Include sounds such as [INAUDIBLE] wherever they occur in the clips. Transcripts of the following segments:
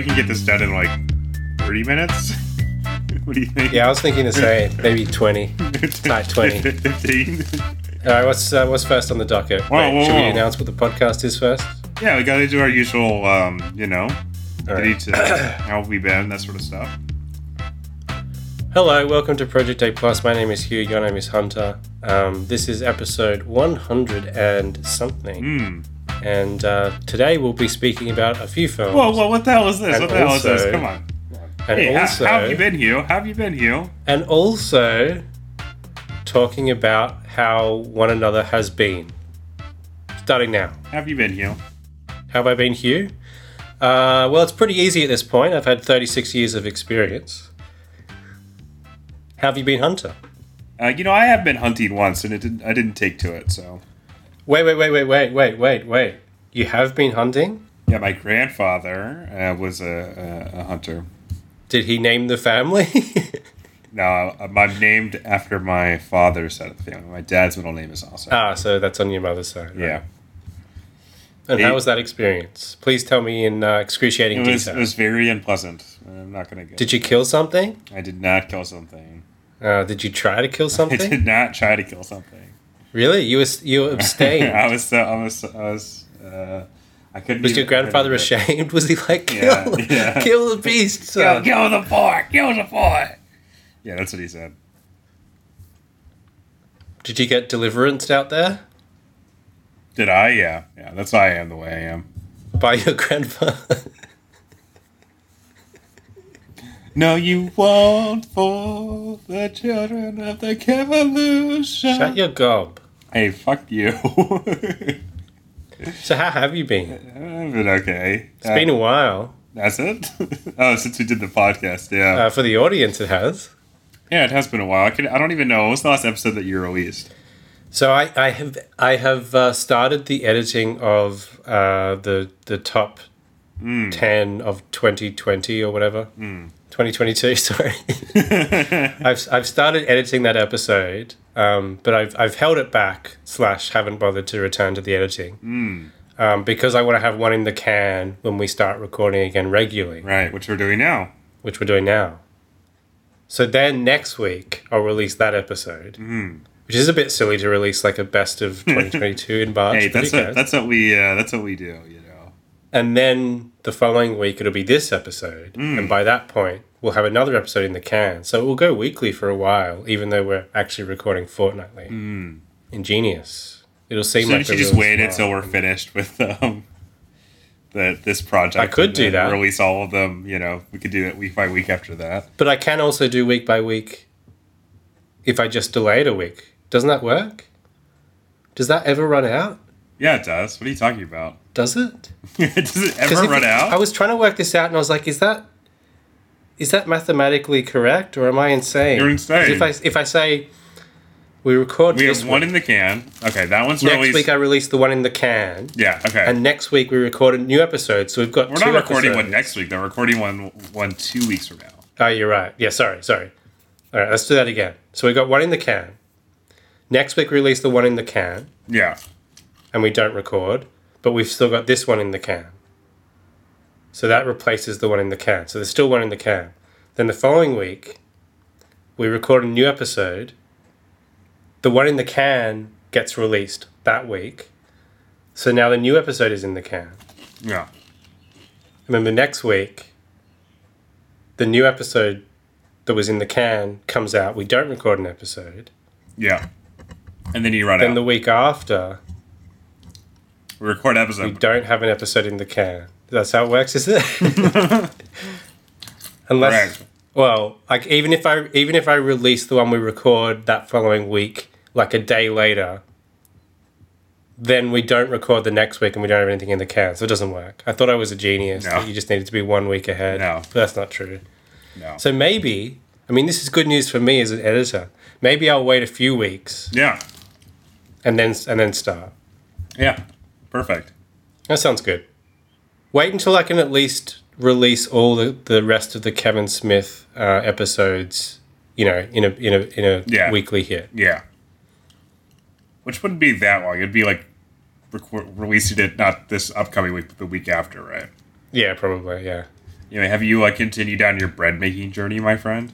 we can get this done in like 30 minutes. [LAUGHS] what do you think? Yeah, I was thinking the same. [LAUGHS] Maybe 20. Tight 20. [LAUGHS] 15. All right, what's uh, what's first on the docket? Whoa, Wait, whoa, should we announce what the podcast is first? Yeah, we gotta do our usual, um, you know, right. to [COUGHS] how have we been, that sort of stuff. Hello, welcome to Project A Plus. My name is Hugh. Your name is Hunter. Um, this is episode 100 and something. Hmm. And uh, today we'll be speaking about a few films. Whoa, whoa, what the hell is this? And what the hell is this? Come on. and Hey, also, how have you been, Hugh? How have you been, Hugh? and also talking about how one another has been. Starting now. Have you been, Hugh? How have I been, Hugh? Uh, well, it's pretty easy at this point. I've had 36 years of experience. How have you been, Hunter? Uh, you know, I have been hunting once, and it didn't, I didn't take to it. So, Wait, wait, wait, wait, wait, wait, wait, wait. You have been hunting? yeah, my grandfather uh, was a, a, a hunter. Did he name the family? [LAUGHS] No, I'm I'm named after my father's side of the family. My dad's middle name is also. ah, so that's on your mother's side. right? yeah, And He- how was that experience? Please tell me in uh, excruciating it was detail. it was very unpleasant. I'm not gonna get. Did you kill something? I did not kill something. Uh, did you try to kill [LAUGHS] something? I did not try to kill something. Really? You was you [LAUGHS] abstained. I was. So, I was. I was. Uh, I couldn't. was your grandfather ashamed? [LAUGHS] Was he like, kill, Yeah, yeah. kill the beast, son? Kill, kill the boy! Kill the boy! Yeah, that's what he said. Did you get deliverance out there Did I? Yeah, yeah. That's why I am the way I am. by your [LAUGHS] grandfather? No, you won't for the children of the Revolution. Shut your gob. Hey, fuck you. [LAUGHS] So how have you been? I've been okay. It's been a while. That's it? [LAUGHS] oh, since we did the podcast, yeah. Uh, for the audience, it has. yeah, it has been a while. I, can, I don't even know. What was the last episode that you released? So I, I have I have uh, started the editing of uh, the the top Mm. ten of 2020 or whatever. 2022, [LAUGHS] sorry. [LAUGHS] I've I've started editing that episode, um, but I've I've held it back slash haven't bothered to return to the editing Mm. um, because I want to have one in the can when we start recording again regularly, Right, which we're doing now. which we're doing now. So then next week I'll release that episode. Mm. Which is a bit silly to release like a best of [LAUGHS] 2022 in March. Hey, that's what, that's what we uh, that's what we do. You know. and then the following week it'll be this episode, Mm. and by that point we'll have another episode in the can. So it will go weekly for a while, even though we're actually recording fortnightly. Ingenious. It'll seem So like you just wait until we're finished with um, the this project. I could do that. Release all of them. You know, we could do it week by week after that. But I can also do week by week if I just delay it a week. Doesn't that work? Does that ever run out? Yeah, it does. What are you talking about? Does it? [LAUGHS] does it ever run it- out? I was trying to work this out, and I was like, "Is that is that mathematically correct, or am I insane?" You're insane. If I if I say we record we this have one week, in the can. Okay, that one's right. next released. week I release the one in the can, yeah. Okay. and next week we record a new episode. So we've got we're two not recording episodes. one next week. They're recording one one two weeks from now. Oh, you're right. Yeah, sorry, sorry. All right, let's do that again. So we've got one in the can. Next week we release the one in the can, Yeah. and we don't record, but we've still got this one in the can. So that replaces the one in the can. So there's still one in the can. Then the following week, we record a new episode. The one in the can gets released that week. So now the new episode is in the can. Yeah. And then the next week, the new episode that was in the can comes out. We don't record an episode. Yeah. And then you run Then out. Then the week after, we record we episode. We don't have an episode in the can. That's how it works, is it? [LAUGHS] Unless, Correct. well, like even if I even if I release the one we record that following week, like a day later, then we don't record the next week and we don't have anything in the can, so it doesn't work. I thought I was a genius. No. You just needed to be one week ahead. No. but that's not true. No. So maybe, I mean, this is good news for me as an editor. Maybe I'll wait a few weeks Yeah. and then and then start. Yeah. Perfect. That sounds good. Wait until I can at least release all the, the rest of the Kevin Smith uh, episodes, you know, in a in a in a Yeah. weekly hit. Yeah. Which wouldn't be that long. It'd be like record, releasing it not this upcoming week, but the week after, right? Yeah, probably. Yeah. Anyway, have you like continued down your bread making journey, my friend?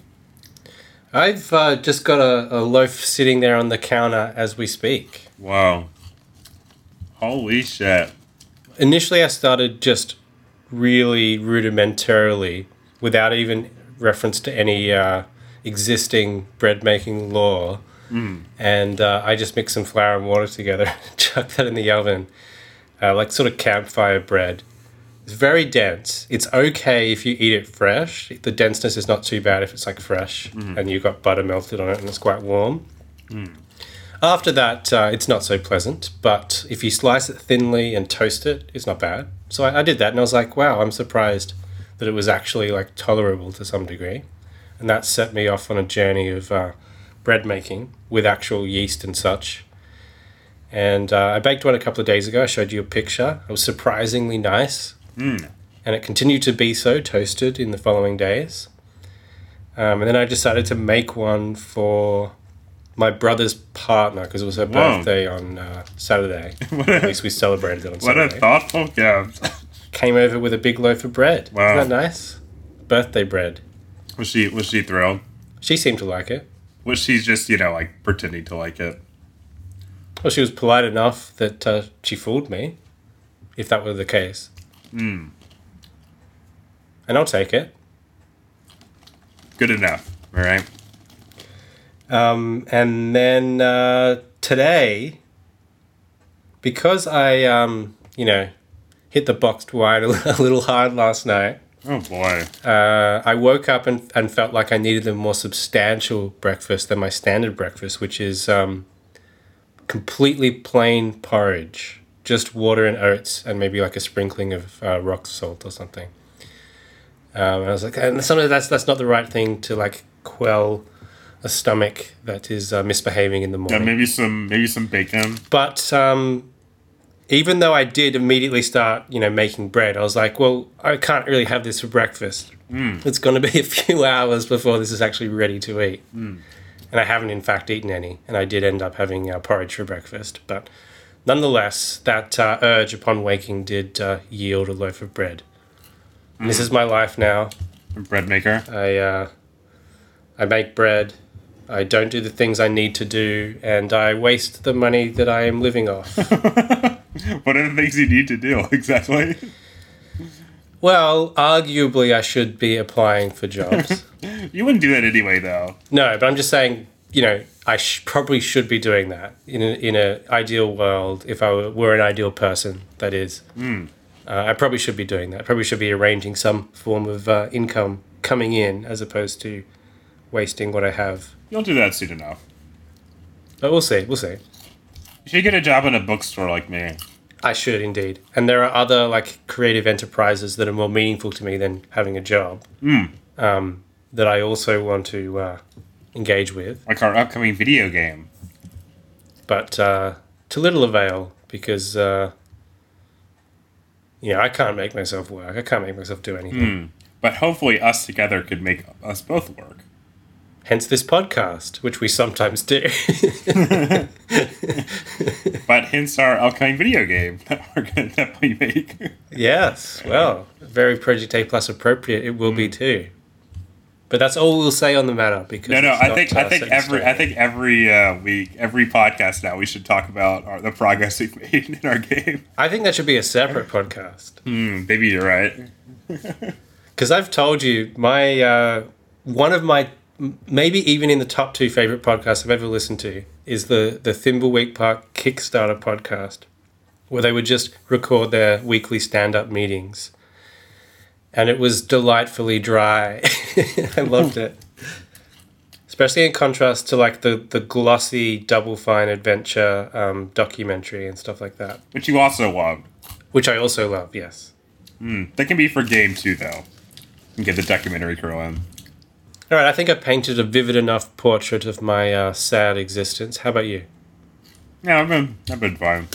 I've uh, just got a, a loaf sitting there on the counter as we speak. Wow. Holy shit. Initially, I started just really rudimentarily, without even reference to any uh, existing bread making law. And uh, I just mixed some flour and water together, [LAUGHS] chuck that in the oven, uh, like sort of campfire bread. It's very dense. It's okay if you eat it fresh. The denseness is not too bad if it's like fresh and you've got butter melted on it and it's quite warm. After that, uh, it's not so pleasant, but if you slice it thinly and toast it, it's not bad. So I, I did that and I was like, wow, I'm surprised that it was actually like tolerable to some degree. And that set me off on a journey of uh, bread making with actual yeast and such. And uh, I baked one a couple of days ago. I showed you a picture. It was surprisingly nice. Mm. And it continued to be so toasted in the following days. Um, and then I decided to make one for my brother's partner because it was her Whoa. birthday on uh, Saturday. [LAUGHS] At least we celebrated it on Saturday. what a thoughtful gift. Came over with a big loaf of bread. Wow. Isn't that nice? Birthday bread. Was she was she thrilled? She seemed to like it. Was she just, you know, like pretending to like it? Well, she was polite enough that uh, she fooled me, if that were the case. Mm. And I'll take it. Good enough. All right. Um, and then uh, today, because I, um, you know, hit the boxed wine [LAUGHS] a little hard last night, Oh boy. uh, I woke up and, and felt like I needed a more substantial breakfast than my standard breakfast, which is um, completely plain porridge, just water and oats, and maybe like a sprinkling of uh, rock salt or something. Um, and I was like, and sometimes that's that's not the right thing to like quell a stomach that is uh, misbehaving in the morning. Yeah, maybe some maybe some bacon. But um, even though I did immediately start, you know, making bread, I was like, well, I can't really have this for breakfast. Mm. It's going to be a few [LAUGHS] hours before this is actually ready to eat. And I haven't, in fact, eaten any. And I did end up having uh, porridge for breakfast. But nonetheless, that uh, urge upon waking did uh, yield a loaf of bread. And This is my life now. Bread maker. I uh, I make bread. I don't do the things I need to do, and I waste the money that I am living off. [LAUGHS] what are the things you need to do [LAUGHS] exactly? well, arguably, I should be applying for jobs. [LAUGHS] You wouldn't do that anyway, though. no, but I'm just saying, you know, I sh- probably should be doing that in a, in an ideal world. If I were, were an ideal person, that is, uh, I probably should be doing that. Probably should be arranging some form of uh, income coming in as opposed to wasting what I have. You'll do that soon enough. But we'll see. We'll see. You should get a job in a bookstore like me. I should indeed. And there are other like creative enterprises that are more meaningful to me than having a job. Mm. Um, that I also want to uh, engage with, Like our upcoming video game. but uh, to little avail because uh, you know I can't make myself work. I can't make myself do anything. Mm. But hopefully, us together could make us both work. Hence this podcast, which we sometimes do. [LAUGHS] But hence our upcoming video game [LAUGHS] that we're going to definitely make. yes, well, very Project A plus appropriate. It will be too. But that's all we'll say on the matter because no, no. I think I think every stone. I think every uh, week, every podcast now, we should talk about our, the progress we've made in our game. I think that should be a separate podcast. Hmm. Maybe you're right. [LAUGHS] Because I've told you, my uh, one of my maybe even in the top two favorite podcasts I've ever listened to is the the Thimbleweed Park Kickstarter podcast, where they would just record their weekly stand up meetings, and it was delightfully dry. [LAUGHS] I loved it, especially in contrast to like the the glossy Double Fine adventure um, documentary and stuff like that, Which you also love. which I also love. Yes. Hmm. That can be for game too, though. And get the documentary crew in. All right, I think I painted a vivid enough portrait of my uh, sad existence. How about you? Yeah, I've been I've been fine.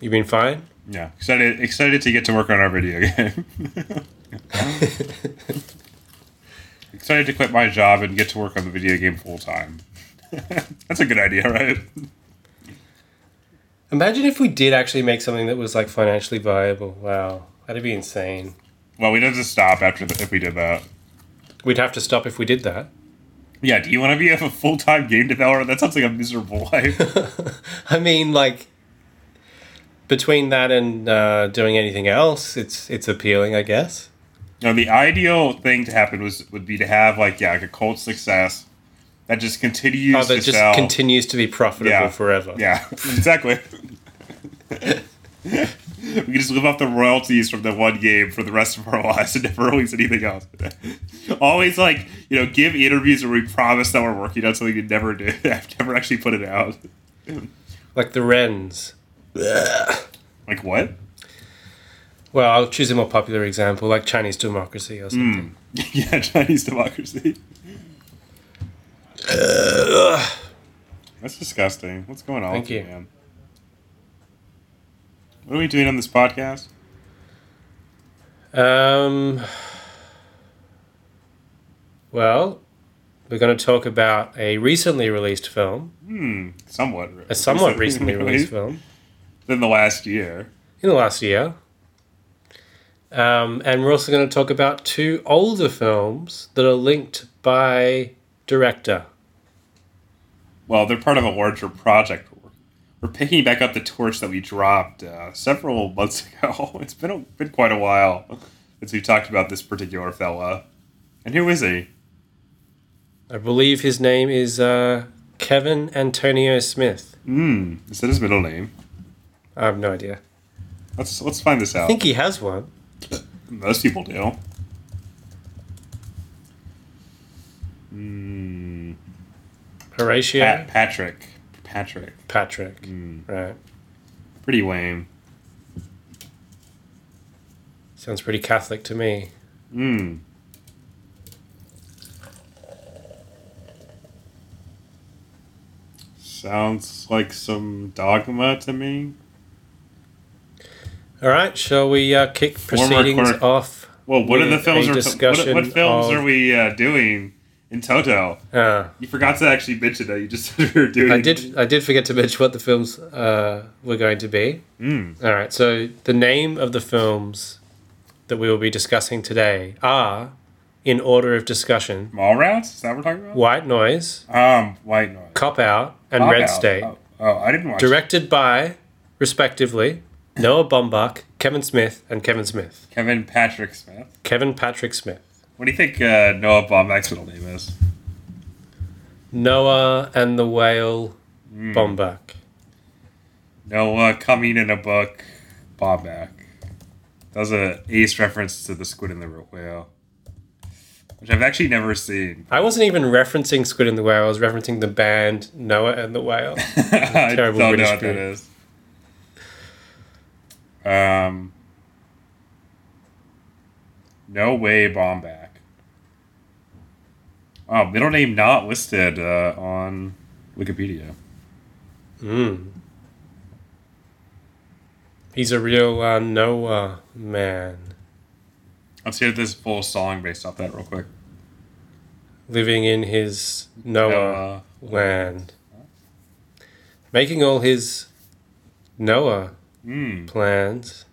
You been fine? Yeah, excited excited to get to work on our video game. [LAUGHS] excited to quit my job and get to work on the video game full time. [LAUGHS] That's a good idea, right? Imagine if we did actually make something that was like financially viable. Wow, that'd be insane. Well, we'd have to stop after the, if we did that. We'd have to stop if we did that. Yeah, do you want to be a full time game developer? That sounds like a miserable [LAUGHS] life. I mean, like between that and uh, doing anything else, it's it's appealing, I guess. no, the ideal thing to happen was would be to have like yeah, like a cult success that just continues Oh, that to just sell. continues to be profitable Yeah. forever. yeah, [LAUGHS] exactly. [LAUGHS] [LAUGHS] we can just live off the royalties from the one game for the rest of our lives and never release anything else. [LAUGHS] Always like you know, give interviews where we promise that we're working on something we never do. [LAUGHS] I've never actually put it out. Like the Wrens. Like what? Well, I'll choose a more popular example, like Chinese democracy or something. Hmm. yeah, Chinese democracy. That's disgusting. What's going on Thank you, you. man? What are we doing on this podcast? Um. Well, we're going to talk about a recently released film, Hmm, somewhat. a somewhat recently released film In the last year. in the last year. Um, and we're also going to talk about two older films that are linked by director. Well, they're part of a larger project. We're picking back up the torch that we dropped uh, several months [LAUGHS] ago. It's been a, been quite a while since we talked about this particular fella. And who is he? I believe his name is uh, Kevin Antonio Smith. Hmm. Is that his middle name? I have no idea. Let's let's find this out. I think he has one. Most people do. Hmm. Horatio Pat, Patrick. Patrick. Patrick. Hmm. Right. Pretty lame. Sounds pretty Catholic to me. Hmm. Sounds like some dogma to me. All right, shall we uh, kick Former proceedings off? Well, what are the films? Are, what, what films are we uh, doing in Toto? Uh, You forgot to actually mention that. You just [LAUGHS] said we were doing. I did. I did forget to mention what the films uh, were going to be. Mm. All right, so the name of the films that we will be discussing today are, in order of discussion, Mallrats? Is that what we're talking about? White Noise, Um, White Noise. Cop Out, and Cop Red Out. State. Oh, oh, I didn't watch. Directed by, respectively, Noah Baumbach, Kevin Smith, and Kevin Smith. Kevin Patrick Smith. Kevin Patrick Smith. What do you think uh, Noah Baumbach's middle name is? Noah and the Whale. Baumbach. Noah coming in a book. Baumbach. That was a ace reference to the Squid and the Whale, which I've actually never seen. I wasn't even referencing Squid and the Whale. I was referencing the band Noah and the Whale. [LAUGHS] I Terrible don't British know what that food. Um, no way, Oh, middle name not listed uh, on Wikipedia. Mm. He's a real uh, Noah man, Let's hear this full song based off that real quick. living in his Noah Noah. land, making all his Noah Mm. plans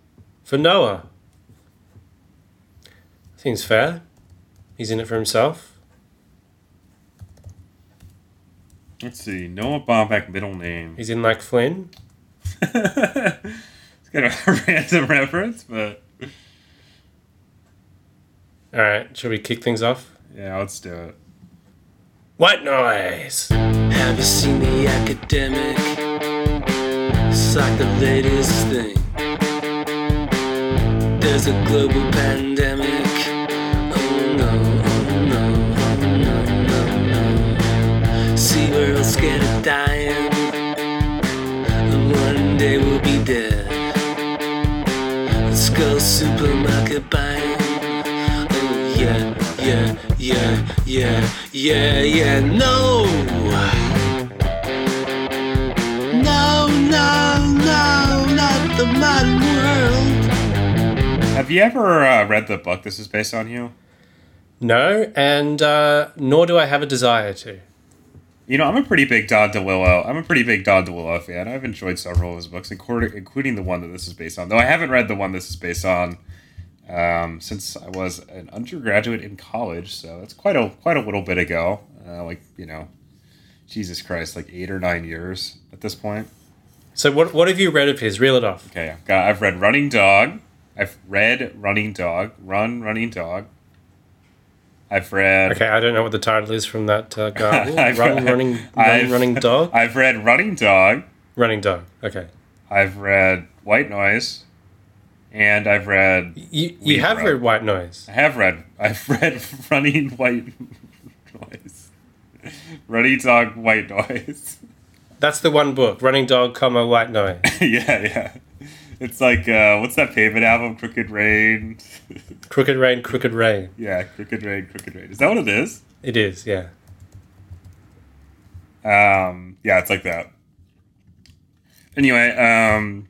for Noah. Seems fair. He's in it for himself. Let's see. Noah Baumbach middle name. He's in like Flynn. [LAUGHS] it's kind of a [LAUGHS] random reference, but All right, shall we kick things off? yeah, let's do it. White noise. Have you seen the academic? It's like the latest thing. There's a global pandemic. Scared of dying. And one day we'll be dead. Let's go supermarket buying. Oh yeah, yeah, yeah, yeah, yeah, yeah. No! No, no, no, not the modern world. Have you ever uh, read the book this is based on, you? No, and uh, nor do I have a desire to. You know, I'm a pretty big Don DeLillo. I'm a pretty big Don DeLillo fan. I've enjoyed several of his books, including including the one that this is based on. Though I haven't read the one this is based on. um, since I was an undergraduate in college. So that's quite a quite a little bit ago. Uh, like you know, Jesus Christ, like eight or nine years at this point. So what what have you read of his? Reel it off. Okay, I've got I've read Running Dog. I've read Running Dog. Run Running Dog. I've read. Okay, I don't know what the title is from that uh, garble. [LAUGHS] I've Run, read- running, [LAUGHS] run, I've- running dog, [LAUGHS] I've read Running Dog. running dog. Okay, I've read White Noise, and I've read. you you have Libra. read White Noise. I have read. I've read Running White Noise. Running Dog White Noise. That's the one book, Running Dog, comma White Noise. yeah, yeah. It's like uh, what's that pavement album? Crooked Rain. Crooked Rain, Crooked Rain. yeah, Crooked Rain, Crooked Rain. Is that what it is? It is, yeah. Um, yeah, it's like that. Anyway, um,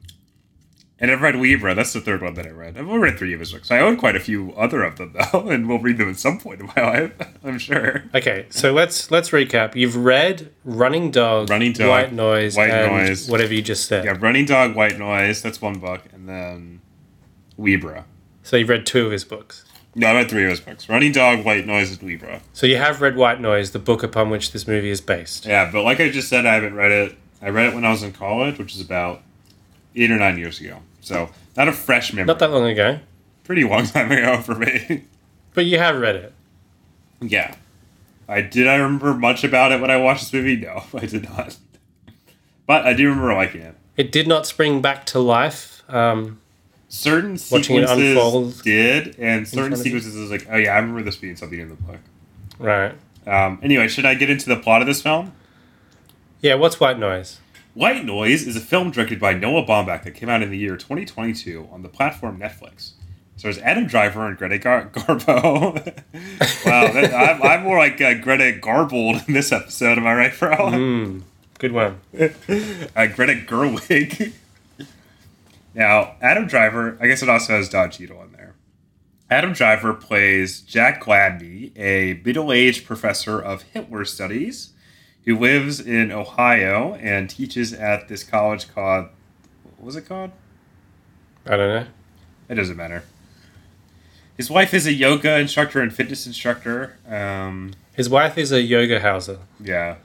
and I've read Libra. That's the third one that I read. I've only read three of his books. I own quite a few other of them [LAUGHS] though, and we'll read them at some point in my life. [LAUGHS] I'm sure. Okay, so let's let's recap. You've read Running Dog, Running Dog, White Noise, White Noise. whatever you just said. Yeah, Running Dog, White Noise. That's one book, and then Libra. So you've read two of his books. No, I read three of his books: Running Dog, White Noise, and Libra. So you have read White Noise, the book upon which this movie is based. Yeah, but like I just said, I haven't read it. I read it when I was in college, which is about eight or nine years ago. So not a fresh memory. Not that long ago, Pretty long time ago for me. [LAUGHS] but you have read it. Yeah. I did I remember much about it when I watched this movie? No, [LAUGHS] I did not. But I do remember liking it. It did not spring back to life. Um, Certain sequences did, and certain front of you. sequences I was like, oh yeah, I remember this being something in the book. right. Um, anyway, should I get into the plot of this film? Yeah, what's White Noise? White Noise is a film directed by Noah Baumbach that came out in the year 2022 on the platform Netflix. So there's Adam Driver and Greta Gar- [LAUGHS] Garbo. wow, that, I'm, I'm more like uh, Greta Garbled in this episode. Am I right, bro? Mm, good one. [LAUGHS] uh, Greta Gerwig. now, Adam Driver, I guess it also has Don Cheadle in there. Adam Driver plays Jack Gladney, a middle aged professor of Hitler studies who lives in Ohio and teaches at this college called. What was it called? I don't know. It doesn't matter. His wife is a yoga instructor and fitness instructor. Um, His wife is a yoga houser. yeah.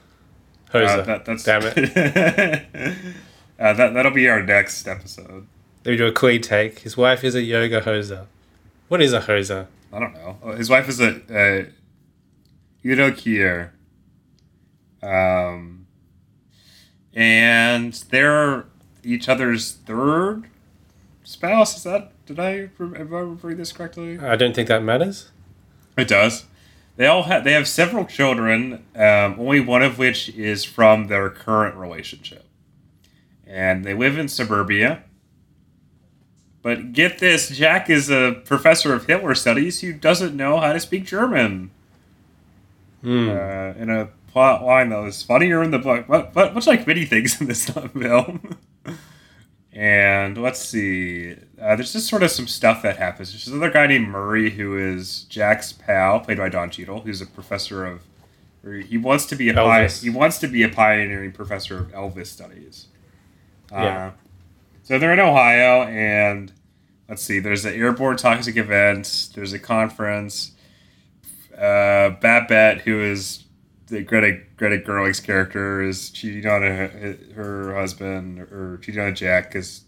Hoser. Uh, that, that's, Damn it. [LAUGHS] uh, that, that'll be our next episode. Let me do a quick take. His wife is a yoga hoser. What is a hoser? I don't know. Oh, His wife is a, a Udo Kier. Um, and they're each other's third spouse. Is that did I am I remembering this correctly? I don't think that matters. It does. They all have they have several children, um, only one of which is from their current relationship, and they live in suburbia. But get this, Jack is a professor of Hitler studies who doesn't know how to speak German. Hmm. Uh, in a plot line that was funnier in the book, but, but much like many things in this [LAUGHS] film. and let's see, uh, there's just sort of some stuff that happens. There's another guy named Murray who is Jack's pal, played by Don Cheadle, who's a professor of. He wants to be a pi- he wants to be a pioneering professor of Elvis studies. Uh, Yeah. So they're in Ohio, and let's see. There's an airborne toxic event. There's a conference. Uh, Babette, who is the Greta Greta Gerwig's character, is cheating on her, her husband or cheating on Jack because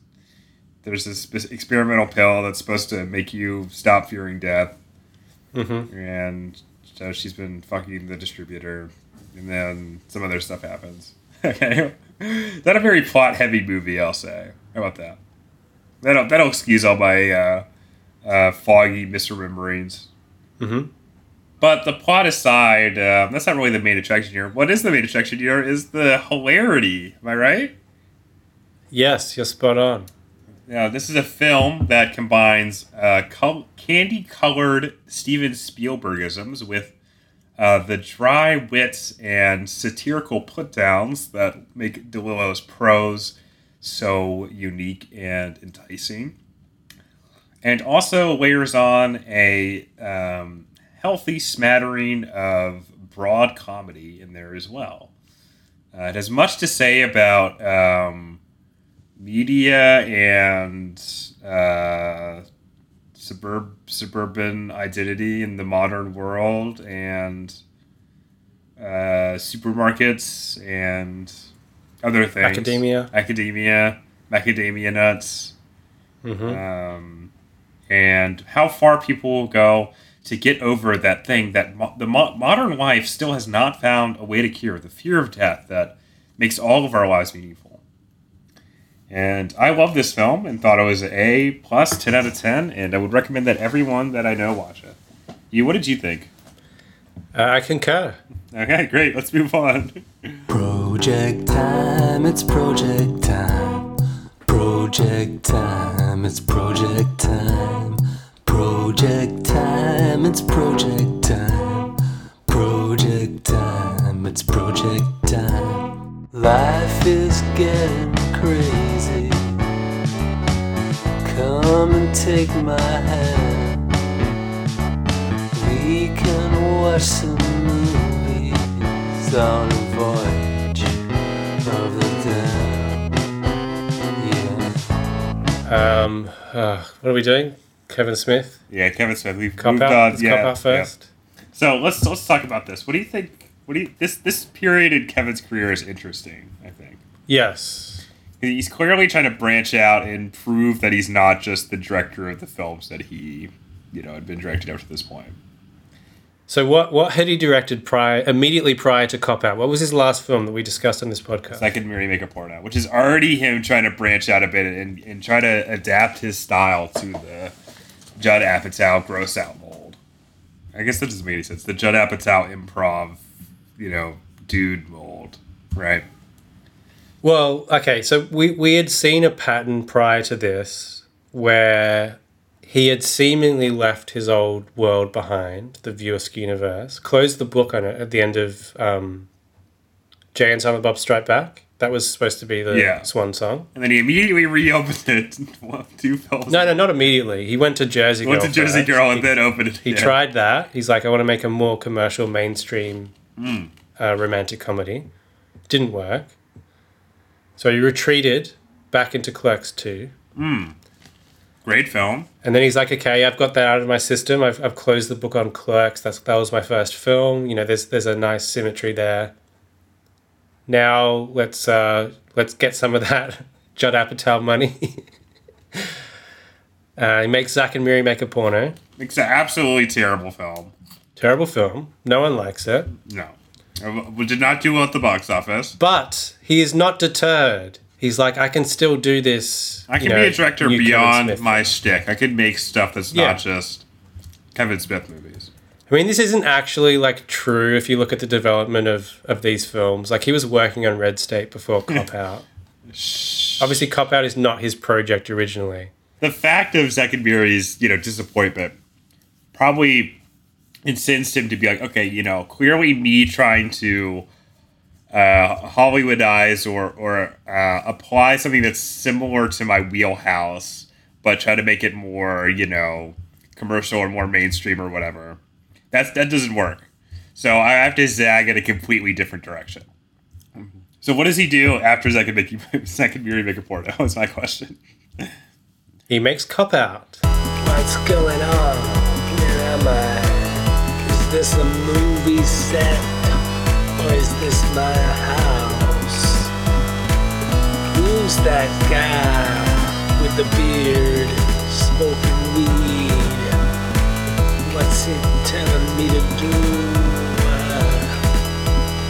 there's this experimental pill that's supposed to make you stop fearing death, Mm-hmm. and so she's been fucking the distributor, and then some other stuff happens. [LAUGHS] Okay, not a very plot heavy movie, I'll say. How about that? That'll that'll excuse all my uh, uh, foggy misrememberings. Mm-hmm. But the plot aside, uh, that's not really the main attraction here. What is the main attraction here is the hilarity. Am I right? Yes, you're spot on. Yeah, this is a film that combines uh, col- candy-colored Steven Spielbergisms with uh, the dry wits and satirical put-downs that make DeLillo's prose so unique and enticing, and also layers on a um, healthy smattering of broad comedy in there as well. Uh, it has much to say about. Um, media and uh, suburb suburban identity in the modern world and uh, supermarkets and other things. Academia. Academia. Macadamia nuts. hmm Um, and how far people will go to get over that thing that mo- the mo- modern life still has not found a way to cure the fear of death that makes all of our lives meaningful. And I love this film and thought it was a A plus, ten out of ten, and I would recommend that everyone that I know watch it. You, what did you think? Uh, I concur. Okay, great. Let's move on. Project time, it's project time. Project time, it's project time. Project time, it's project time. Project time, it's project time. Life is getting crazy. Come and take my hand. We can watch some movies on a voyage of the damn. Yeah. Um, uh, what are we doing? Kevin Smith. Yeah, Kevin Smith. We've Cop moved out. on. Let's yeah, cop out yeah. first. So let's let's talk about this. What do you think? What do you this this period in Kevin's career is interesting? I think. Yes. He's clearly trying to branch out and prove that he's not just the director of the films that he, you know, had been directed up to this point. So what what had he directed prior immediately prior to Cop Out? What was his last film that we discussed on this podcast? Second Mary Make a Porno, which is already him trying to branch out a bit and, and try to adapt his style to the Judd Apatow gross out mold. I guess that doesn't make any sense. The Judd Apatow improv, you know, dude mold, right? Well, okay, so we, we had seen a pattern prior to this where he had seemingly left his old world behind, the View Askew universe, closed the book on it at the end of um, Jay and Silent Bob Strike Back. That was supposed to be the Yeah. swan song. And then he immediately reopened it. [LAUGHS] Two films. No, no, not immediately. He went to Jersey Girl. Went to Jersey first. Girl and He- then opened it. He yeah. tried that. He's like, I want to make a more commercial, mainstream uh, romantic comedy. Didn't work. So he retreated back into Clerks 2. Great film. And then he's like, okay, I've got that out of my system. I've, I've closed the book on Clerks. That's, that was my first film. You know, there's, there's a nice symmetry there. Now let's, uh, let's get some of that [LAUGHS] Judd Apatow money. [LAUGHS] uh, he makes Zack and Miri make a porno. It's an absolutely terrible film. Terrible film. No one likes it. No. We did not do well at the box office. But he is not deterred. He's like, I can still do this. I can know, be a director beyond my shtick. I can make stuff that's Yeah. not just Kevin Smith movies. I mean, this isn't actually like true if you look at the development of, of these films. Like, he was working on Red State before [CLEARS THROAT] Cop Out. Obviously, Cop Out is not his project originally. The fact of Zack and Miri's, you know, disappointment probably incensed him to be like, okay, you know, clearly me trying to uh, Hollywoodize or or uh, apply something that's similar to my wheelhouse, but try to make it more, you know, commercial or more mainstream or whatever. That's that doesn't work. So I have to zag in a completely different direction. So what does he do after Zack and, Mickey, [LAUGHS] Zack and Miri make a porno? [LAUGHS] Is my question. He makes Cop Out. What's going on? Where am I? Is this a movie set? Or is this my house? Who's that guy with the beard smoking weed? What's he telling me to do? Uh,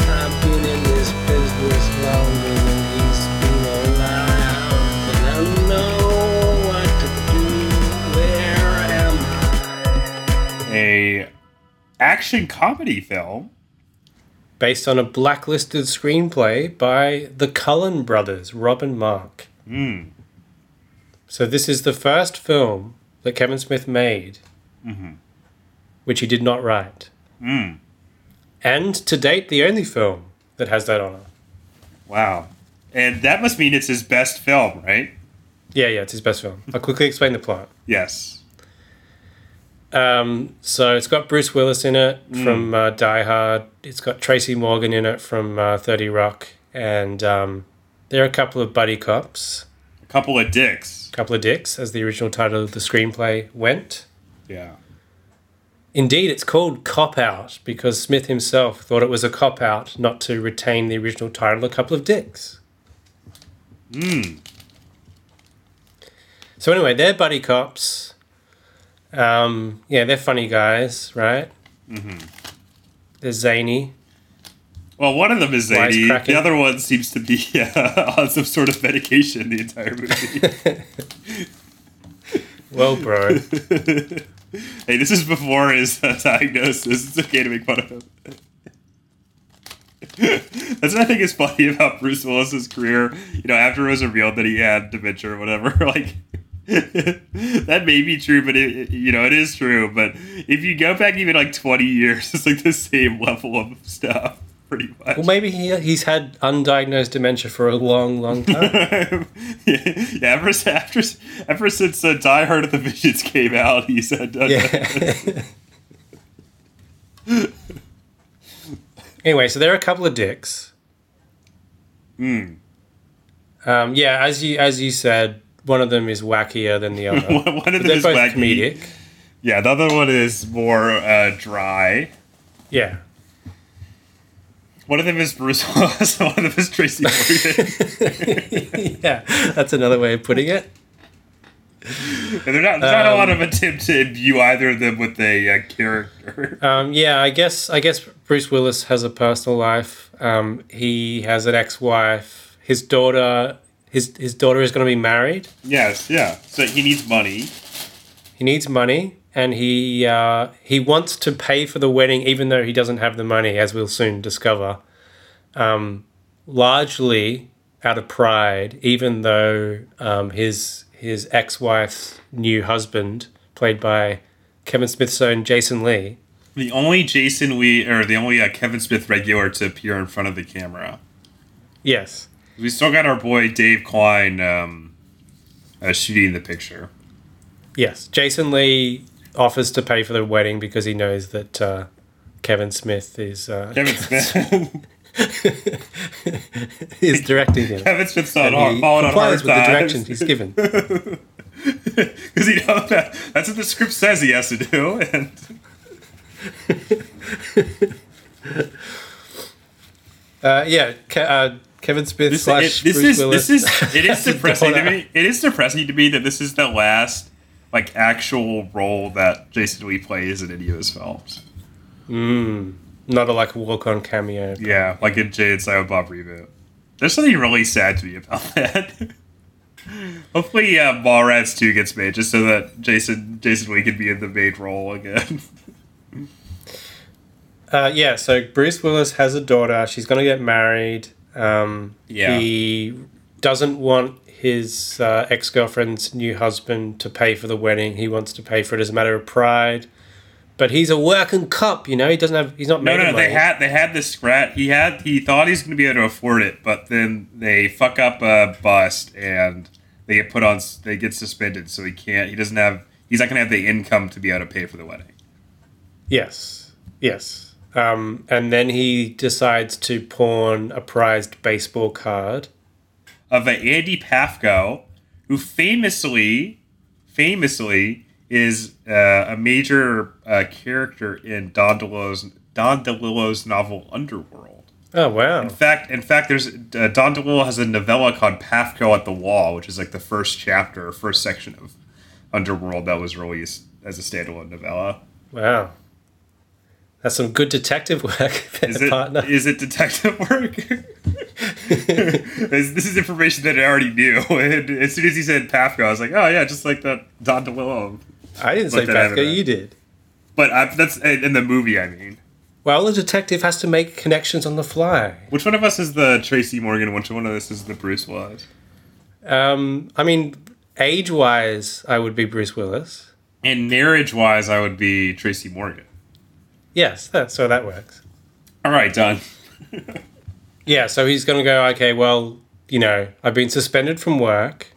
I've been in this business longer than he's been around. And I know what to do. Where am I? a action comedy film. Based on a blacklisted screenplay by the Cullen brothers, Rob and Mark. Hmm. So, this is the first film that Kevin Smith made, which he did not write. Hmm. And to date, the only film that has that honor. Wow. And that must mean it's his best film, right? Yeah, yeah, it's his best film. I'll quickly explain the plot. Yes. Um, so it's got Bruce Willis in it from uh, Die Hard. It's got Tracy Morgan in it from uh, Thirty Rock, and um, there are a couple of buddy cops. A couple of dicks. A couple of Dicks, as the original title of the screenplay went. Yeah. Indeed, it's called Cop Out because Smith himself thought it was a cop out not to retain the original title, A Couple of Dicks. Hmm. So, anyway, they're buddy cops. Um, yeah, they're funny guys, right? Mm-hmm. They're zany. Well, one of them is zany. The other one seems to be [LAUGHS] uh, on some sort of medication the entire movie. [LAUGHS] Well, bro. [LAUGHS] hey, this is before his uh, diagnosis. It's okay to make fun of him. [LAUGHS] That's what I think is funny about Bruce Willis's career. You know, after it was revealed that he had dementia or whatever, [LAUGHS] like that may be true, but it, it- you know it is true. But if you go back even like twenty years, it's like the same level of stuff, pretty much. well, maybe he, he's had undiagnosed dementia for a long, long time. [LAUGHS] yeah, yeah, ever, after, ever since uh, Die Hard of the Visions came out, he said, uh, Yeah. [LAUGHS] anyway, so there are a couple of dicks. Hmm. Um, yeah, as you as you said, one of them is wackier than the other. [LAUGHS] one of them they're is both wacky. comedic. Yeah, the other one is more uh, dry. Yeah. One of them is Bruce Willis. One of them is Tracy Morgan. [LAUGHS] yeah, that's another way of putting it. and there's not, there's not a Um, lot of attempt to imbue either of them with a uh, character. Um, yeah, I guess I guess Bruce Willis has a personal life. Um, he has an ex-wife. His daughter, his his daughter is going to be married. yes, yeah. So he needs money. He needs money, and he uh, he wants to pay for the wedding, even though he doesn't have the money, as we'll soon discover. Um, largely out of pride, even though um, his his ex-wife's new husband, played by Kevin Smith's own Jason Lee, The only Jason Lee, or the only uh, Kevin Smith regular to appear in front of the camera. yes, We still got our boy Dave Klein um, uh, shooting the picture. yes, Jason Lee offers to pay for the wedding because he knows that uh, Kevin Smith is uh, Kevin Smith. [LAUGHS] is directing him. Kevin Smith's not on, he on complies with the directions he's given. [LAUGHS] Because you know that, that's what the script says he has to do. And [LAUGHS] Uh, yeah, Ke- uh, Kevin Smith this, slash it, this Bruce is Willis. this is it is depressing to me. It is depressing to me that this is the last like actual role that Jason Lee plays in any of his films. Mm, not a like walk on cameo. Yeah, like in Jay and Silent Bob reboot. There's something really sad to me about [LAUGHS] that. Hopefully, uh, Mallrats 2 gets made just so that Jason Jason Lee can be in the main role again. [LAUGHS] Uh, yeah, so Bruce Willis has a daughter. She's going to get married. Um, Yeah. He doesn't want his uh, ex girlfriend's new husband to pay for the wedding. He wants to pay for it as a matter of pride. But he's a working cop, you know. He doesn't have. He's not No, no, money. they had they had this scratch. He had he thought he's going to be able to afford it, but then they fuck up a bust and they get put on. They get suspended, so he can't. He doesn't have. He's not going to have the income to be able to pay for the wedding. Yes, yes. Um, and then he decides to pawn a prized baseball card. Of Andy Pafko, who famously, famously is uh, a major uh, character in Don DeLillo's Don DeLillo's novel Underworld. Oh wow! In fact, in fact, there's uh, Don DeLillo has a novella called Pafko at the Wall, which is like the first chapter, or first section of Underworld that was released as a standalone novella. Wow. That's some good detective work, [LAUGHS] Is it partner. is it detective work? this is information that I already knew. [LAUGHS] And as soon as he said Pafko, I was like, oh yeah, just like that Don DeLillo. I didn't say Looked at Pafko, it. you did. But I, that's in the movie. I mean, Well, the detective has to make connections on the fly. which one of us is the Tracy Morgan? Which one of us is the Bruce Willis? Um, I mean, age wise, I would be Bruce Willis. And marriage wise, I would be Tracy Morgan. Yes, that, so that works. All right, done. [LAUGHS] Yeah, so he's going to go, okay, well, you know, I've been suspended from work.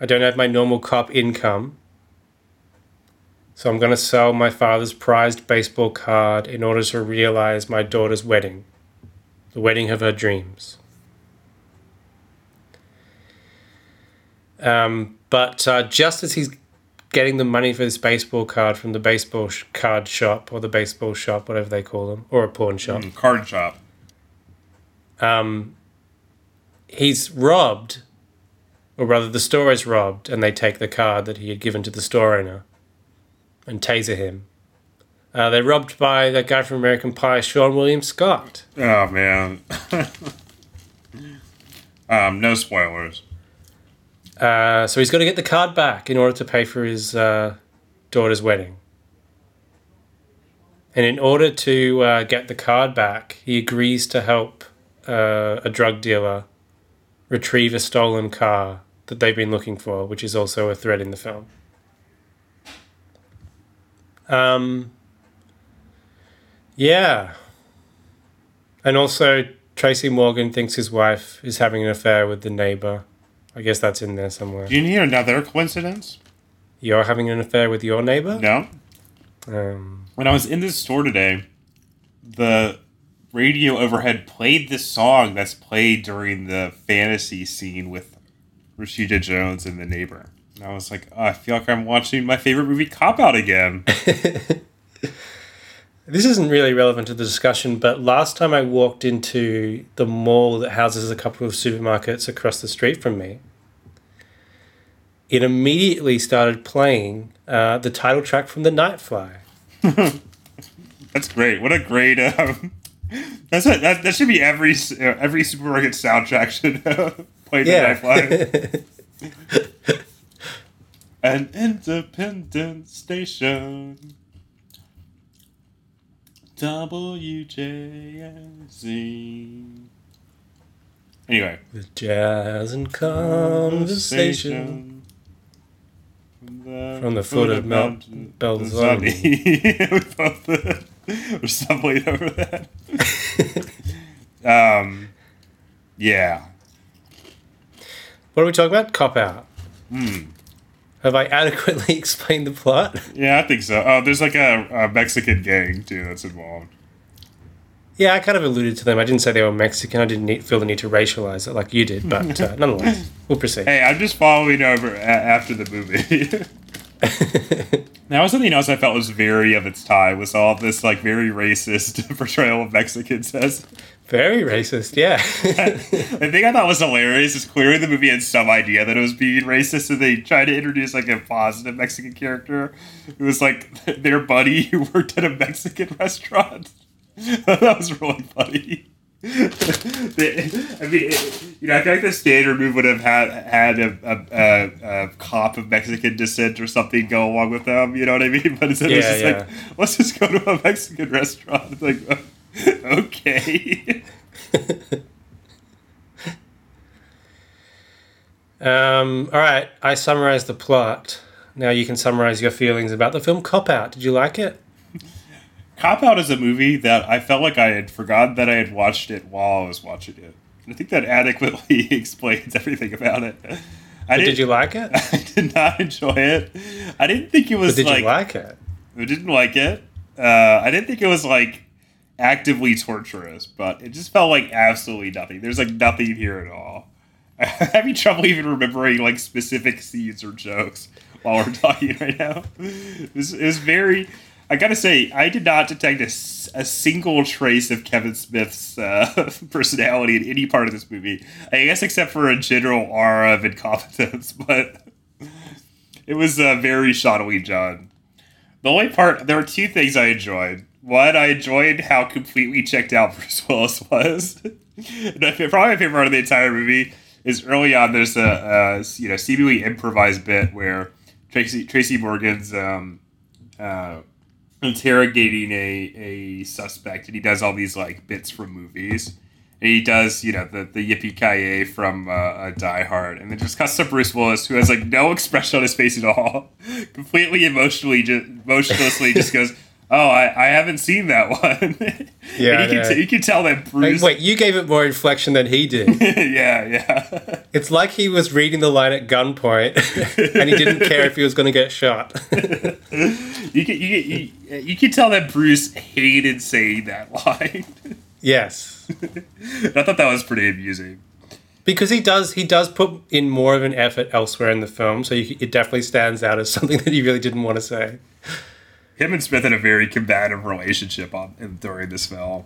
I don't have my normal cop income. So I'm going to sell my father's prized baseball card in order to realize my daughter's wedding, the wedding of her dreams. Um, but uh, just as he's getting the money for this baseball card from the baseball sh- card shop or the baseball shop, whatever they call them, or a pawn shop, Mm, Card shop. um, he's robbed, or rather, the store is robbed, and they take the card that he had given to the store owner and taser him. Uh, they're robbed by that guy from American Pie, Seann William Scott. Oh man. [LAUGHS] um, no spoilers. Uh, so he's got to get the card back in order to pay for his uh, daughter's wedding. And in order to uh, get the card back, he agrees to help uh, a drug dealer retrieve a stolen car that they've been looking for, which is also a thread in the film. Um, yeah. And also, Tracy Morgan thinks his wife is having an affair with the neighbor. I guess that's in there somewhere. Do you need another coincidence? You're having an affair with your neighbor? No. Um, When I was in this store today, the radio overhead played this song that's played during the fantasy scene with Rashida Jones and the neighbor. And I was like, oh, I feel like I'm watching my favorite movie Cop Out again. [LAUGHS] this isn't really relevant to the discussion, but last time I walked into the mall that houses a couple of supermarkets across the street from me, it immediately started playing uh, the title track from The Nightfly. [LAUGHS] That's great. What a great. Um, [LAUGHS] that's a, that. That should be every uh, every supermarket soundtrack should uh, [LAUGHS] play the Yeah. Nightfly. An independent station. WJZ. Anyway, With jazz and conversation. from the foot of Mount Belzoni. we both uh, we're stumbling over that. [LAUGHS] um, yeah. What are we talking about? Cop out. Hmm. Have I adequately [LAUGHS] explained the plot? Yeah, I think so. Oh, there's like a, a Mexican gang too that's involved. Yeah, I kind of alluded to them. I didn't say they were Mexican. I didn't need, feel the need to racialize it like you did, but [LAUGHS] uh, nonetheless, we'll proceed. Hey, I'm just following over a- after the movie. [LAUGHS] now, something else I felt was very of its time was all this like very racist portrayal of Mexicans as. Very racist, yeah. [LAUGHS] the thing I thought was hilarious is clearly the movie had some idea that it was being racist, and they tried to introduce like a positive Mexican character. It was like [LAUGHS] their buddy who worked at a Mexican restaurant. [LAUGHS] that was really funny. I mean, it, you know, I feel like the standard move would have had had a, a, a, a cop of Mexican descent or something go along with them. You know what I mean? But instead, it was just yeah. like, let's just go to a Mexican restaurant. It's like, uh, [LAUGHS] okay. um, all right, I summarized the plot. Now you can summarize your feelings about the film Cop Out. Did you like it? Cop Out is a movie that I felt like I had forgotten that I had watched it while I was watching it. And I think that adequately [LAUGHS] explains everything about it. I did you like it? [LAUGHS] I did not enjoy it. I didn't think it was But did like, you like it? I didn't like it. Uh, I didn't think it was like actively torturous, but it just felt like absolutely nothing. There's like nothing here at all. [LAUGHS] I'm having trouble even remembering like specific scenes or jokes while we're [LAUGHS] talking right now. It was very. I gotta say, I did not detect a, a single trace of Kevin Smith's uh, [LAUGHS] personality in any part of this movie. I guess except for a general aura of incompetence, but it was uh, very shoddily done. The only part there were two things I enjoyed. One, I enjoyed how completely checked out [LAUGHS] Bruce Willis was. probably my favorite part of the entire movie is early on. There's a, a you know seemingly improvised bit where Tracy Tracy Morgan's um, uh, interrogating a a suspect, and he does all these like bits from movies. And he does, you know, the, the yippee ki from uh, uh, Die Hard, and then just cuts to Bruce Willis, who has like no expression on his face at all, [LAUGHS] completely emotionally, just motionlessly, just goes, "Oh, I, I haven't seen that [LAUGHS] one." Yeah, and you can t- you can tell that Wait, Bruce. wait, you gave it more inflection than he did. [LAUGHS] yeah, yeah. It's like he was reading the line at gunpoint [LAUGHS] and he didn't care if he was going to get shot. you can you, you, you can tell that Bruce hated saying that line. yes. I thought that was pretty amusing. because he does he does put in more of an effort elsewhere in the film, so you, it definitely stands out as something that he really didn't want to say. Him and Smith had a very combative relationship on during this film.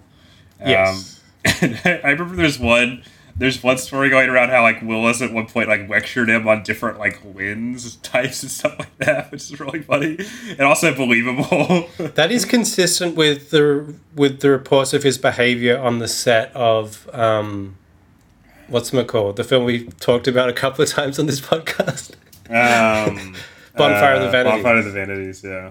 Yes. Um, [LAUGHS] and I remember there's one there's one story going around how like Willis at one point like lectured him on different like lens [LAUGHS] types and stuff like that, which is really funny and also believable. [LAUGHS] That is consistent with the with the reports of his behavior on the set of um, what's it called? The film we talked about a couple of times on this podcast. um, Bonfire of the Vanities. Bonfire of the Vanities. Yeah.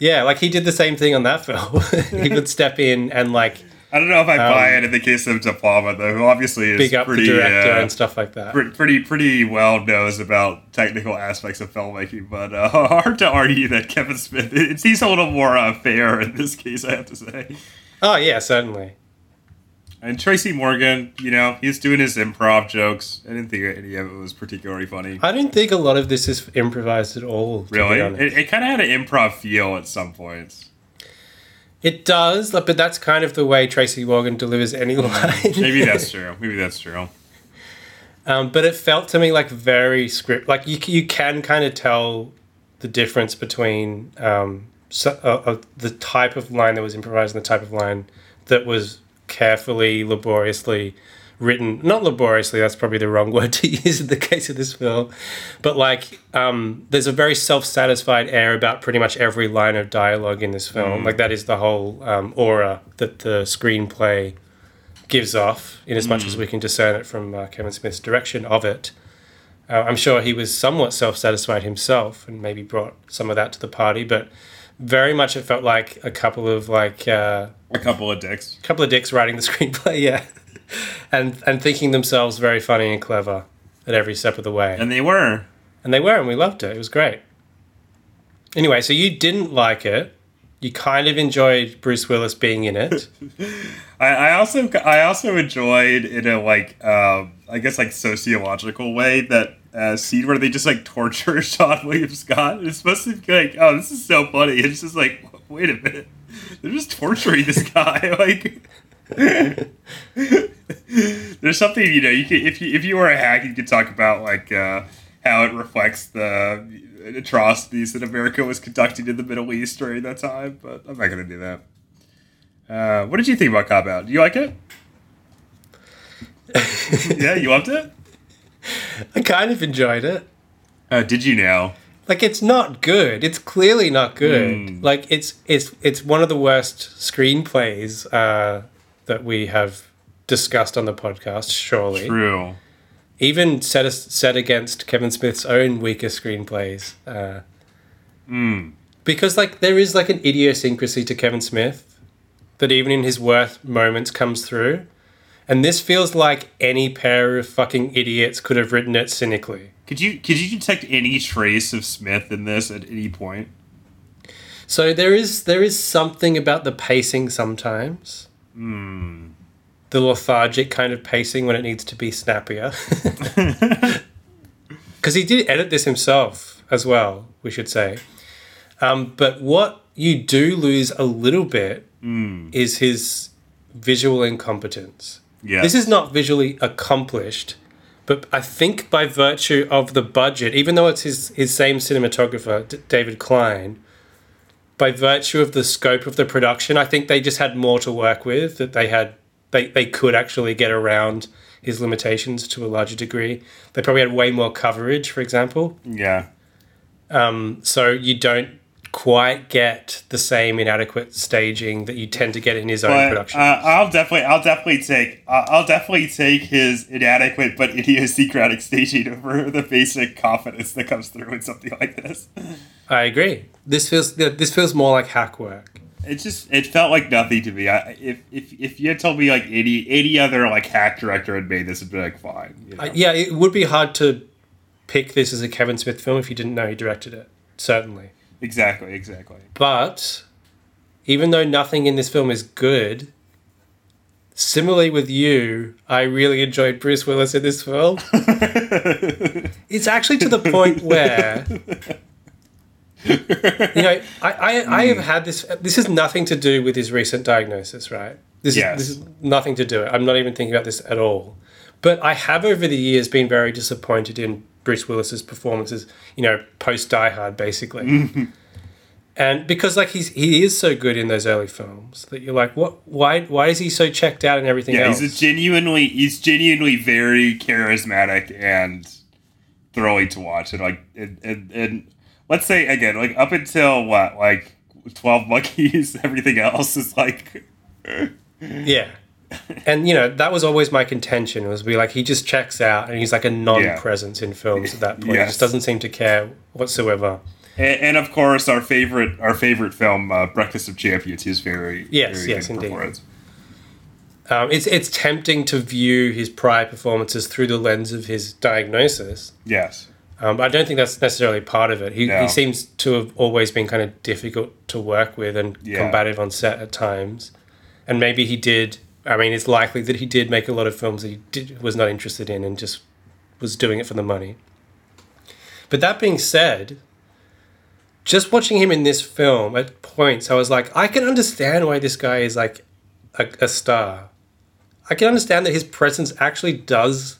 Yeah, like he did the same thing on that [LAUGHS] film. he would [LAUGHS] step in and like I don't know if I buy it in the case of De Palma, though, who obviously is Um, big up pretty, the director uh, and stuff like that. pretty pretty well knows about technical aspects of filmmaking, but uh, [LAUGHS] hard to argue that Kevin Smith it seems a little more uh, fair in this case. I have to say. Oh yeah, certainly. And Tracy Morgan, you know, he's doing his improv jokes. I didn't think any of it was particularly funny. I didn't think a lot of this is improvised at all. Really, it, it kind of had an improv feel at some points. It does, but that's kind of the way Tracy Morgan delivers any line. Maybe [LAUGHS] that's true. Maybe that's true. um, but it felt to me like very script. Like you, you can kind of tell the difference between um, so, uh, uh, the type of line that was improvised and the type of line that was carefully, laboriously written. Not laboriously. That's probably the wrong [LAUGHS] word to use in the case of this film. But like, um, there's a very self-satisfied air about pretty much every line of dialogue in this film. Like that is the whole um, aura that the screenplay gives off, in as much as we can discern it from uh, Kevin Smith's direction of it. Uh, I'm sure he was somewhat self satisfied himself and maybe brought some of that to the party, but very much it felt like a couple of like uh, A couple of dicks. a couple of dicks writing the [LAUGHS] screenplay, yeah, and and thinking themselves very funny and clever at every step of the way, And they were. and they were, and we loved it. It was great. Anyway, so you didn't like it. You kind of enjoyed Bruce Willis being in it. [LAUGHS] I, I also I also enjoyed in a like um, I guess like sociological way that uh, scene where they just like torture [LAUGHS] Seann William Scott. It's supposed to be like, oh, this is so funny. It's just like, wait a minute, they're just torturing this guy. [LAUGHS] like, [LAUGHS] there's something you know. You could, if you if you were a hack, you could talk about like uh, how it reflects the atrocities that America was conducting in the Middle East during that time. But I'm not gonna do that. Uh, what did you think about Cop Out? Do you like it? yeah, you loved it. [LAUGHS] I kind of enjoyed it. Uh, did you now? like it's not good it's clearly not good Hmm. like it's it's it's one of the worst screenplays uh that we have discussed on the podcast surely True. even set us set against kevin smith's own weaker screenplays uh Hmm. because like there is like an idiosyncrasy to kevin smith that even in his worst moments comes through and this feels like any pair of fucking idiots could have written it cynically Could you could you detect any trace of Smith in this at any point? So there is there is something about the pacing sometimes. Hmm. The lethargic kind of pacing when it needs to be snappier. [LAUGHS] [LAUGHS] Because he did edit this himself as well, we should say. Um, but what you do lose a little bit is his visual incompetence. Yeah. This is not visually accomplished, but I think by virtue of the budget, even though it's his, his same cinematographer, D- David Klein, by virtue of the scope of the production, I think they just had more to work with, that they had they, they could actually get around his limitations to a larger degree. They probably had way more coverage, for example. yeah. Um, so you don't quite get the same inadequate staging that you tend to get in his own But production. uh, I'll definitely I'll definitely take uh, I'll definitely take his inadequate but idiosyncratic staging over the basic confidence that comes through in something like this. [LAUGHS] I agree. This feels this feels more like hack work. It just it felt like nothing to me. I, if if if you had told me like any any other like hack director had made this, it'd be like fine. You know? Uh, yeah, it would be hard to pick this as a Kevin Smith film if you didn't know he directed it. Certainly. Exactly, exactly. But even though nothing in this film is good, similarly with you, I really enjoyed Bruce Willis in this film. [LAUGHS] it's actually to the point where you know I, I, I have had this this has nothing to do with his recent diagnosis, right? This Yes. is this is nothing to do it. I'm not even thinking about this at all. But I have over the years been very disappointed in Bruce Willis's performances, you know, post Die Hard, basically. Mm-hmm. and because like he's he is so good in those early films that you're like, what? Why? Why is he so checked out and everything Yeah, else? he's a genuinely he's genuinely very charismatic and thrilling to watch. And like and, and, and let's say again, like up until what, like Twelve Monkeys, [LAUGHS] everything else is like Yeah. And you know, that was always my contention was be like he just checks out and he's like a non-presence in films at that point. He just doesn't seem to care whatsoever. and, and of course our favorite our favorite film, uh, Breakfast of Champions, is very Yes, very yes, indeed. Um, it's it's tempting to view his prior performances through the lens of his diagnosis. Yes. Um, but I don't think that's necessarily part of it. He, No. he seems to have always been kind of difficult to work with and Yeah. combative on set at times. And maybe he did. I mean, it's likely that he did make a lot of films that he did, was not interested in and just was doing it for the money. But that being said, just watching him in this film at points, I was like, I can understand why this guy is like a, a star. I can understand that his presence actually does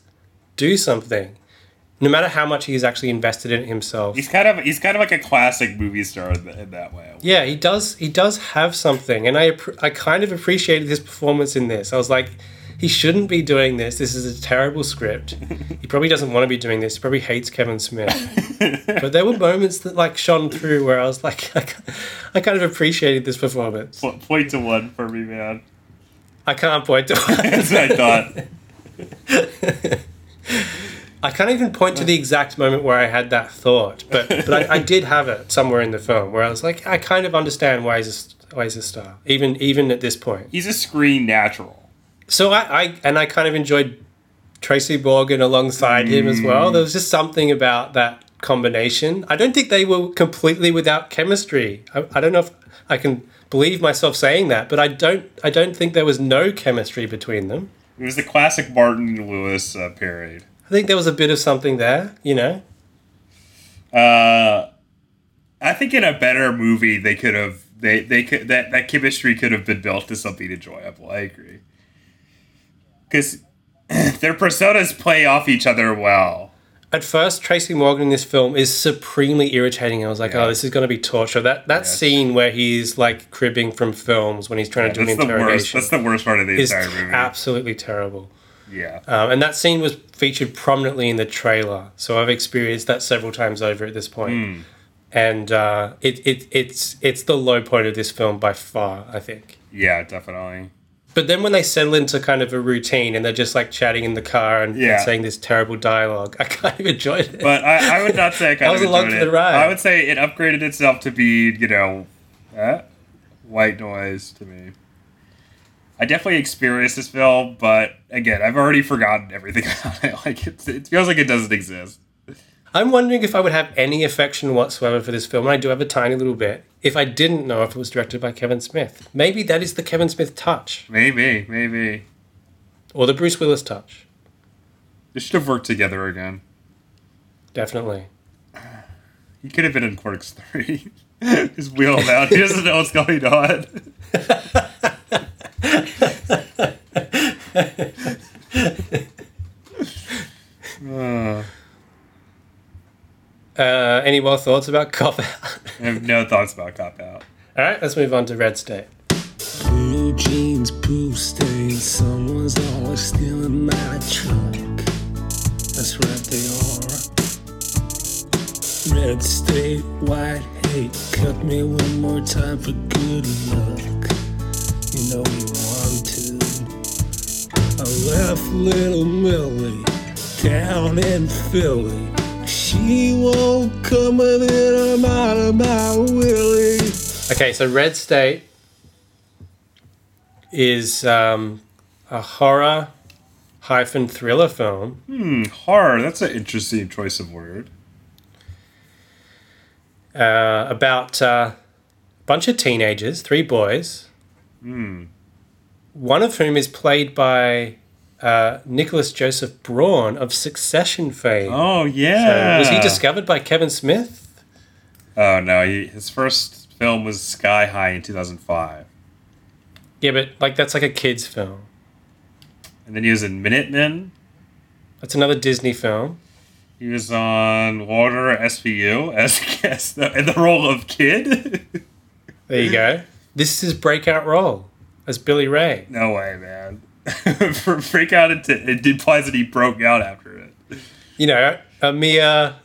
do something no matter how much he's actually invested in himself. He's kind of he's kind of like a classic movie star in, in that way. Yeah, he does. He does have something, and I I kind of appreciated his performance in this. I was like, he shouldn't be doing this. This is a terrible script. [LAUGHS] he probably doesn't want to be doing this. He probably hates Kevin Smith. [LAUGHS] but there were moments that like shone through where I was like, [LAUGHS] I, I kind of appreciated this performance. Po- Point to one for me, man. I can't point to. one. That's what I thought. I can't even point to the exact moment where I had that thought, but [LAUGHS] but I, I did have it somewhere in the film where I was like, I kind of understand why he's a, why he's a star, even even at this point. He's a screen natural. So I, I and I kind of enjoyed Tracy Morgan alongside him as well. There was just something about that combination. I don't think they were completely without chemistry. I, I don't know if I can believe myself saying that, but I don't I don't think there was no chemistry between them. It was the classic Martin Lewis uh, parade. I think there was a bit of something there, you know. Uh, I think in a better movie they could have they they could that that chemistry could have been built to something enjoyable. I agree because [CLEARS THROAT] their personas play off each other well. At first, Tracy Morgan in this film is supremely irritating. I was like, Yeah. "Oh, this is going to be torture." That that Yes. scene where he's like cribbing from films when he's trying to do an the worst. interrogation That's the worst part of the entire movie. absolutely terrible. Yeah. Um, and that scene was featured prominently in the trailer, so I've experienced that several times over at this point. Hmm. And uh, it, it it's it's the low point of this film by far, I think. Yeah, definitely. But then when they settle into kind of a routine and they're just like chatting in the car and, and saying this terrible dialogue, I kind of enjoyed it. But I, I would not say I [LAUGHS] kind I was of along enjoyed for it. the ride. I would say it upgraded itself to be, you know, uh, white noise to me. I definitely experienced this film, but again, I've already forgotten everything [LAUGHS] about it. Like it, it feels like it doesn't exist. I'm wondering if I would have any affection whatsoever for this film, and I do have a tiny little bit, if I didn't know if it was directed by Kevin Smith. Maybe that is the Kevin Smith touch, Maybe, maybe or the Bruce Willis touch. they should have worked together again. Definitely. He could have been in Clerks Three. [LAUGHS] His wheel out. He doesn't know what's going on. [LAUGHS] Uh, any more thoughts about Cop Out? I have no thoughts about Cop Out. All right, let's move on to Red State. Blue jeans, poo stains. Someone's always stealing my truck. That's right, they are. Red state, white hate. Cut me one more time for good luck. You know you want to. I left little Millie down in Philly. She won't come with it. I'm out of my willy. Okay, so Red State is um, a horror hyphen thriller film Hmm, horror. That's an interesting choice of word. uh, about uh, a bunch of teenagers, three boys, one of whom is played by uh, Nicholas Joseph Braun of Succession fame. Oh So, yeah. was he discovered by Kevin Smith? Oh no, he, his first film was Sky High in 2005, Yeah, but like that's like a kids' film. and then he was in Minutemen. That's another Disney film. He was on Water SVU [LAUGHS] as the, in the role of Kid. There you go. [LAUGHS] This is his breakout role as Billy Ray. no way, man. [LAUGHS] For freak out into it implies that he broke out after it. You know, a mere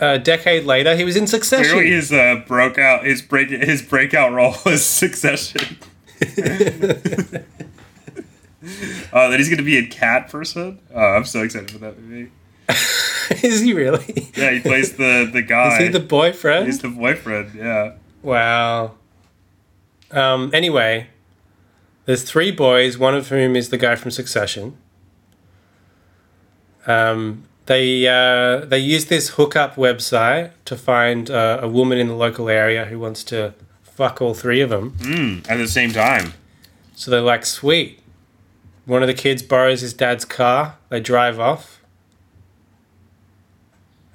a decade later, he was in Succession. Clearly, his uh, broke out his break his breakout role [LAUGHS] was Succession. [LAUGHS] Oh, that he's going to be a Cat Person. Oh, I'm so excited for that movie. is he really? Yeah, he plays the the guy. Is he the boyfriend? He's the boyfriend. Yeah. Wow. Um, anyway, there's three boys, one of whom is the guy from Succession. Um, they uh, they use this hookup website to find uh, a woman in the local area who wants to fuck all three of them. Mm, at the same time. So they're like, sweet. One of the kids borrows his dad's car. They drive off.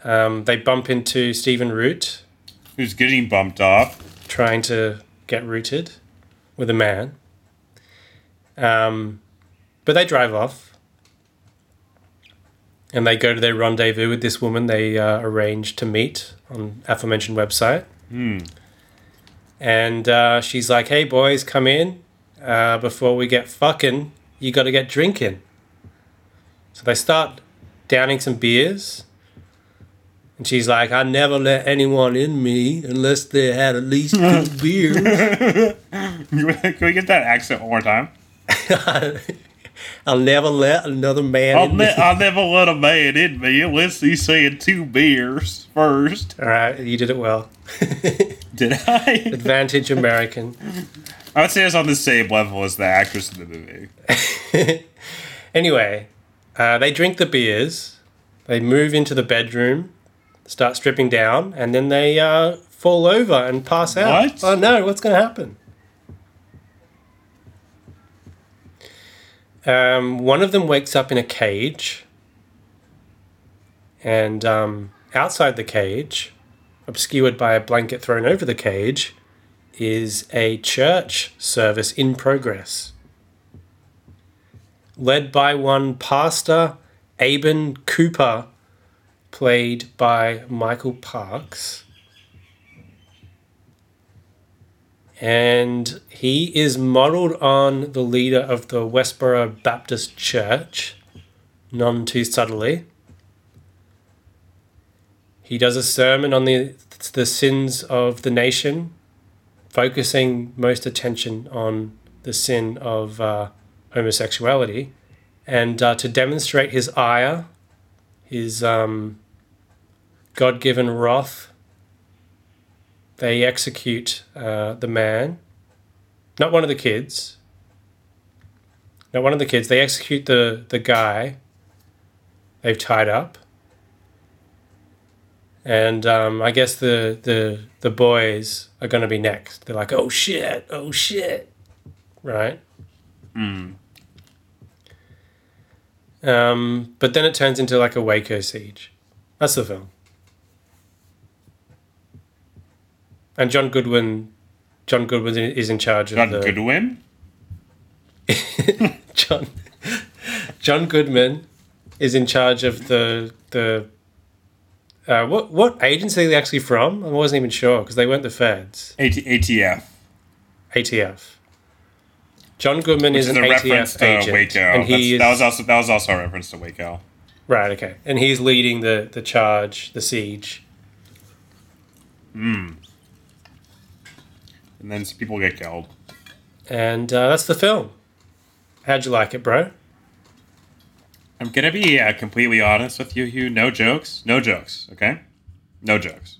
Um, they bump into Stephen Root, Who's getting bumped off? trying to get rooted with a man. Um, but they drive off. And they go to their rendezvous with this woman they uh, arranged to meet on aforementioned website. Hmm. And uh, she's like, hey, boys, come in. Uh, before we get fucking, you got to get drinking. So they start downing some beers. And she's like, I never let anyone in me unless they had at least two [LAUGHS] beers. [LAUGHS] Can we get that accent one more time? [LAUGHS] I'll never let another man I'll, in ne- me. I'll never let a man in me unless he's saying two beers first. All right, you did it well. Did I? Advantage American. I would say it's on the same level as the actress in the movie. Anyway, uh, they drink the beers, they move into the bedroom, start stripping down, and then they uh, fall over and pass out. What? Oh no, what's going to happen? Um, one of them wakes up in a cage, and um, outside the cage, obscured by a blanket thrown over the cage, is a church service in progress led by one Pastor Abin Cooper, played by Michael Parks. And he is modeled on the leader of the Westboro Baptist Church, none too subtly. He does a sermon on the, the sins of the nation, focusing most attention on the sin of uh, homosexuality, and uh, to demonstrate his ire, his um, God given wrath, they execute uh, the man, not one of the kids, not one of the kids, they execute the, the guy they've tied up. And um, I guess the, the the boys are going to be next. They're like, oh shit, oh shit, right? Um, but then it turns into like a Waco siege. That's the film. And John Goodwin, John Goodwin is in charge of John the Goodwin? [LAUGHS] John John Goodman is in charge of the the uh, what what agency are they actually from? I wasn't even sure because they weren't the feds. AT- ATF. ATF. John Goodman is Which an is a reference ATF to agent, Waco. and he That's- that was also that was also a reference to Waco. right. Okay, and he's leading the the charge, the siege. And then some people get killed. And uh, that's the film. How'd you like it, bro? I'm gonna be uh, completely honest with you, Hugh. No jokes. No jokes. Okay. No jokes.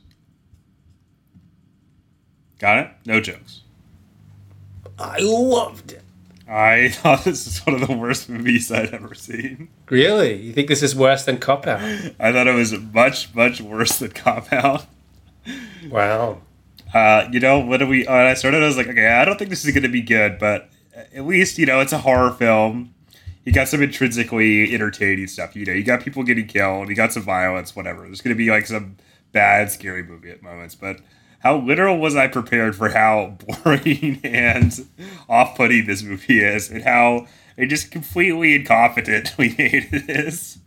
Got it. No jokes. I loved it. I [LAUGHS] thought this is one of the worst movies I'd ever seen. Really? You think this is worse than Cop Out? I thought it was much, much worse than Cop Out. Wow. Uh, you know, when we when I started, I was like, okay, I don't think this is going to be good, but at least you know it's a horror film. You got some intrinsically entertaining stuff. You know, you got people getting killed. You got some violence, whatever. There's going to be like some bad, scary movie at moments, but how literal was I prepared for how [LAUGHS] boring and off-putting this movie is, and how it just completely incompetently [LAUGHS] made it is.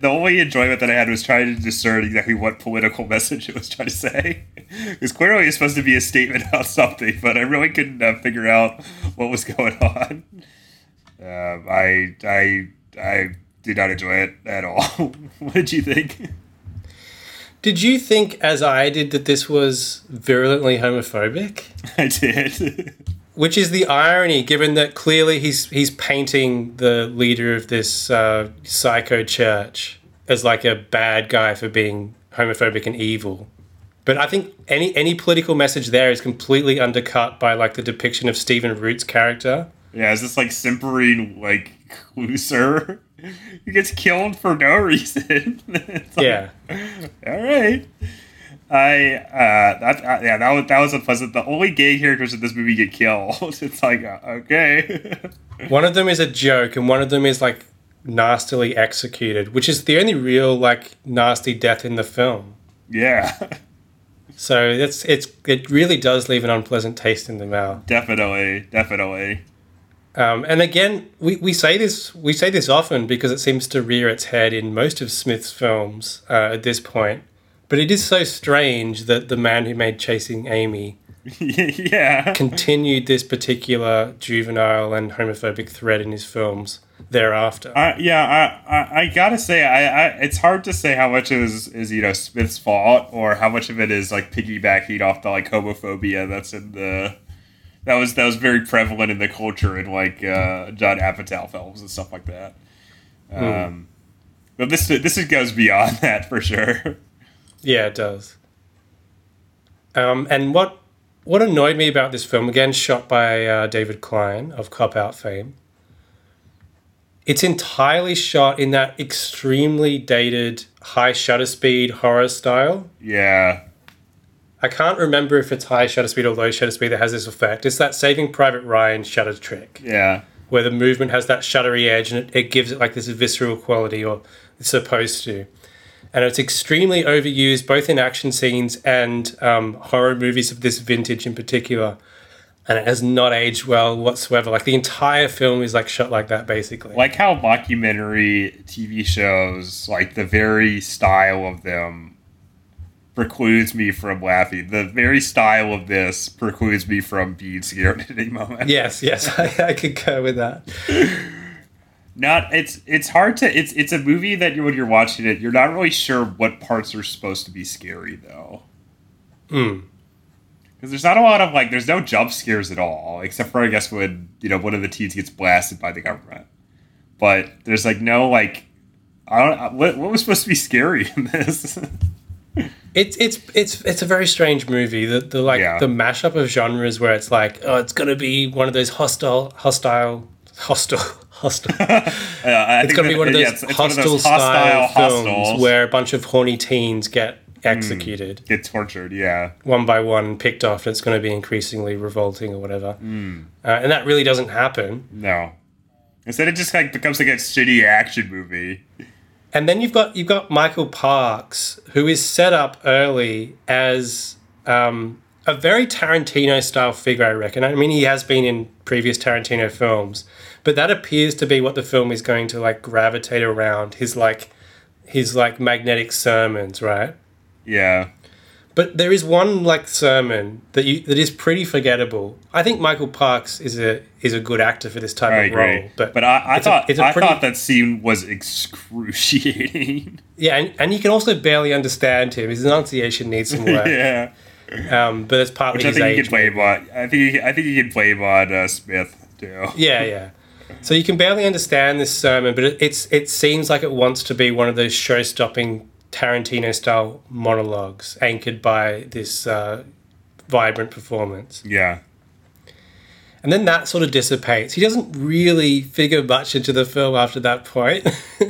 The only enjoyment that I had was trying to discern exactly what political message it was trying to say. [LAUGHS] Because clearly it's supposed to be a statement [LAUGHS] about something, but I really couldn't uh, figure out what was [LAUGHS] going on. Um, I I I did not enjoy it at all. what did you think? Did you think, as I did, that this was virulently homophobic? I did. Which is the irony, given that clearly he's he's painting the leader of this uh, psycho church as like a bad guy for being homophobic and evil. But I think any any political message there is completely undercut by like the depiction of Stephen Root's character. yeah, is this like simpering like loser? [LAUGHS] He gets killed for no reason. [LAUGHS] Like, Yeah. [LAUGHS] All right. I uh that uh, yeah that was that was unpleasant. The only gay characters in this movie get killed. [LAUGHS] It's like uh, okay. [LAUGHS] One of them is a joke, and one of them is like nastily executed, which is the only real like nasty death in the film. yeah, [LAUGHS] So it's it's it really does leave an unpleasant taste in the mouth. definitely, definitely. Um, and again, we, we say this we say this often because it seems to rear its head in most of Smith's films uh, at this point. But it is so strange that the man who made Chasing Amy [LAUGHS] yeah. continued this particular juvenile and homophobic thread in his films thereafter. I, yeah, I, I, I gotta say, I, I, it's hard to say how much is is you know Smith's fault or how much of it is like piggybacking off the like homophobia that's in the that was that was very prevalent in the culture in like uh, John Apatow films and stuff like that. Um, but this this goes beyond [LAUGHS] that for sure. Yeah, it does. Um, and what what annoyed me about this film, again shot by uh, David Klein of Cop Out fame, it's entirely shot in that extremely dated high shutter speed horror style. Yeah, I can't remember if it's high shutter speed or low shutter speed that has this effect. It's that Saving Private Ryan shutter trick yeah, where the movement has that shuttery edge and it, it gives it like this visceral quality, or it's supposed to. And it's extremely overused both in action scenes and um, horror movies of this vintage in particular. And it has not aged well whatsoever. Like the entire film is like shot like that, basically. like how mockumentary TV shows, like the very style of them, precludes me from laughing. The very style of this precludes me from being scared at any moment. yes, yes, [LAUGHS] I, I go with that. [LAUGHS] not it's it's hard to it's it's a movie that you when you're watching it you're not really sure what parts are supposed to be scary though Mm. because there's not a lot of like there's no jump scares at all except for i guess when you know one of the teens gets blasted by the government but there's like no like i don't what, what was supposed to be scary in this [LAUGHS] It's it's it's it's a very strange movie. The the like Yeah. the mashup of genres where it's like, oh, it's gonna be one of those hostile hostile hostile hostile [LAUGHS] I it's going to be one of those yeah, it's- it's one of hostile those style films hostels. where a bunch of horny teens get executed. Get tortured yeah. One by one, picked off, and it's going to be increasingly revolting or whatever. Hmm. Uh, and that really doesn't happen. no. Instead it just like becomes like a shitty action movie. And then you've got you've got Michael Parks, who is set up early as um, a very Tarantino style figure, I reckon. I mean, he has been in previous Tarantino films, but that appears to be what the film is going to like gravitate around. His like his like magnetic sermons, right? yeah But there is one like sermon that you that is pretty forgettable. I think Michael Parks is a is a good actor for this type I of agree, role. But but I, I thought it's a I pretty- thought that scene was excruciating. [LAUGHS] yeah, and, and you can also barely understand him. His enunciation needs some [LAUGHS] work. yeah, Um, but it's partly which I his think you age. can blame on. I think you, I think you can play on uh, Smith too. [LAUGHS] Yeah, yeah. So you can barely understand this sermon, but it, it's it seems like it wants to be one of those show-stopping Tarantino style monologues anchored by this uh, vibrant performance. Yeah, And then that sort of dissipates. He doesn't really figure much into the film after that point. [LAUGHS]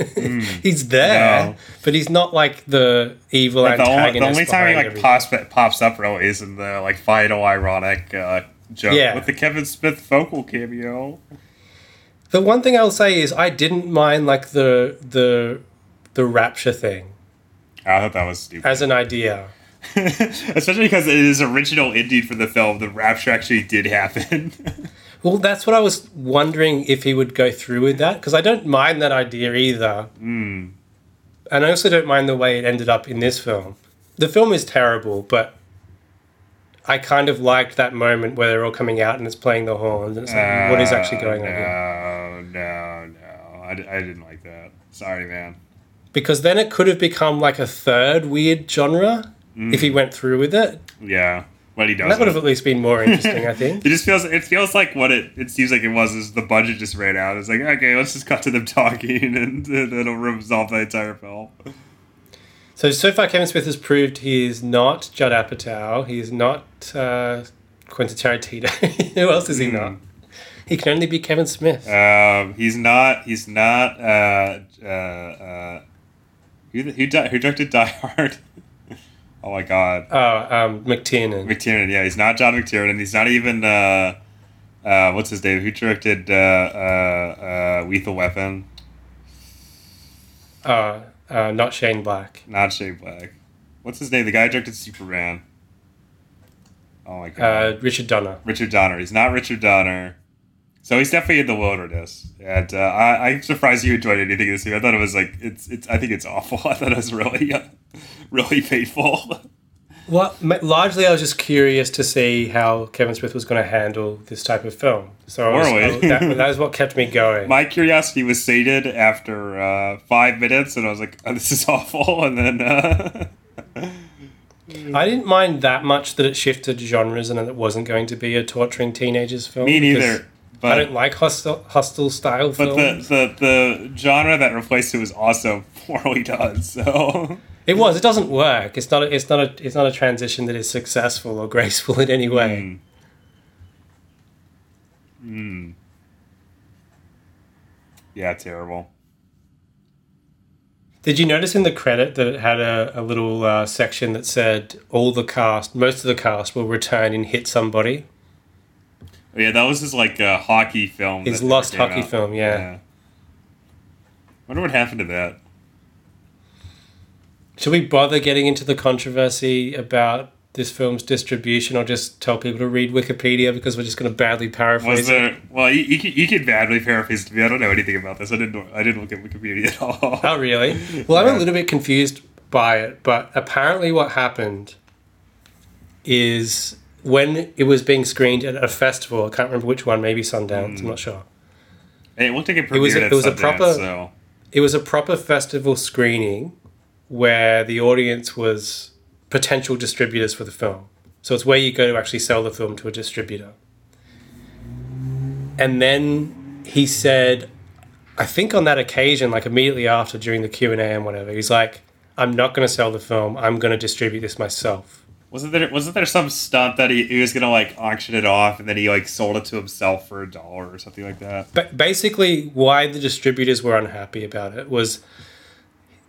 he's there. No. but he's not like the evil Like, the, only, antagonist. the only time he like everything. pops pops up really is in the like final ironic uh, joke Yeah. with the Kevin Smith vocal cameo. The one thing I'll say is I didn't mind like the the the rapture thing I thought that was stupid, as an idea. [LAUGHS] especially because it is original indeed for the film, the rapture actually did happen. [LAUGHS] Well, that's what I was wondering if he would go through with that because I don't mind that idea either. and I also don't mind the way it ended up in this film. The film is terrible, but I kind of liked that moment where they're all coming out and it's playing the horns and it's like, what is actually going Uh, on here? No, no, no. I didn't like that. Sorry, man. Because then it could have become like a third weird genre if he went through with it. Yeah, what he And that would have at least been more interesting, I think. [LAUGHS] It just feels. It feels like what it. It seems like it was. Is the budget just ran out? It's like okay, let's just cut to them [LAUGHS] talking, and, and it'll resolve the entire film. So so far, Kevin Smith has proved he is not Judd Apatow. He is not uh, Quentin Tarantino. [LAUGHS] Who else is he not? He can only be Kevin Smith. Um, he's not. He's not. Uh, uh, uh, who who, di- who directed Die Hard? Oh my God, Oh, um, McTiernan. McTiernan. Yeah, he's not John McTiernan. He's not even. Uh, uh, what's his name? Who directed uh, uh, uh, Lethal Weapon? Oh, uh, not Shane Black. Not Shane Black. What's his name? The guy who directed Superman. Oh my God. Uh, Richard Donner. Richard Donner. He's not Richard Donner. So he's definitely in the wilderness, and uh, I, I'm surprised you enjoyed anything this year. I thought it was like it's it's. I think it's awful. [LAUGHS] I thought it was really uh, [LAUGHS] really painful. Well, largely I was just curious to see how Kevin Smith was going to handle this type of film. So I was, I- that, that was what kept me going. My curiosity was sated after uh, five minutes, and I was like, oh, "This is [LAUGHS] awful." And then uh, I didn't mind that much that it shifted genres and that it wasn't going to be a torturing teenagers film. me neither. I don't like hostile, hostile style but films. the, the the genre that replaced it was also [LAUGHS] poorly done. So It was. It doesn't work. It's not. A, it's not a. It's not a transition that is successful or [LAUGHS] graceful in any way. Mm. yeah, terrible. Did you notice in the credit that it had a, a little uh, section that said all the cast, most of the cast will return and hit somebody? Oh, Yeah, that was his like uh, hockey film. His lost hockey out. film, yeah. Wonder what happened to that. Should we bother getting into the controversy about this film's distribution, or just tell people to read Wikipedia because we're just going to badly paraphrase Was it? there? Well, you, you, you could badly paraphrase to me. I don't know anything about this. I didn't. I didn't look at Wikipedia at all. Oh, really? [LAUGHS] Well, I'm a little bit confused by it, but apparently, what happened is when it was being screened at a festival, I can't remember which one, maybe Sundance, I'm hmm. not sure. Hey, it it premiered was a- it was a Sundance, proper- So. It was a proper festival screening where the audience was potential distributors for the film. So it's where you go to actually sell the film to a distributor. And then he said, I think on that occasion, like immediately after during the Q and A and whatever, he's like, "I'm not going to sell the film. I'm going to distribute this myself." Wasn't there? Wasn't there some stunt that he, he was gonna like auction it off, and then he like sold it to himself for a dollar or something like that? But basically, why the distributors were unhappy about it was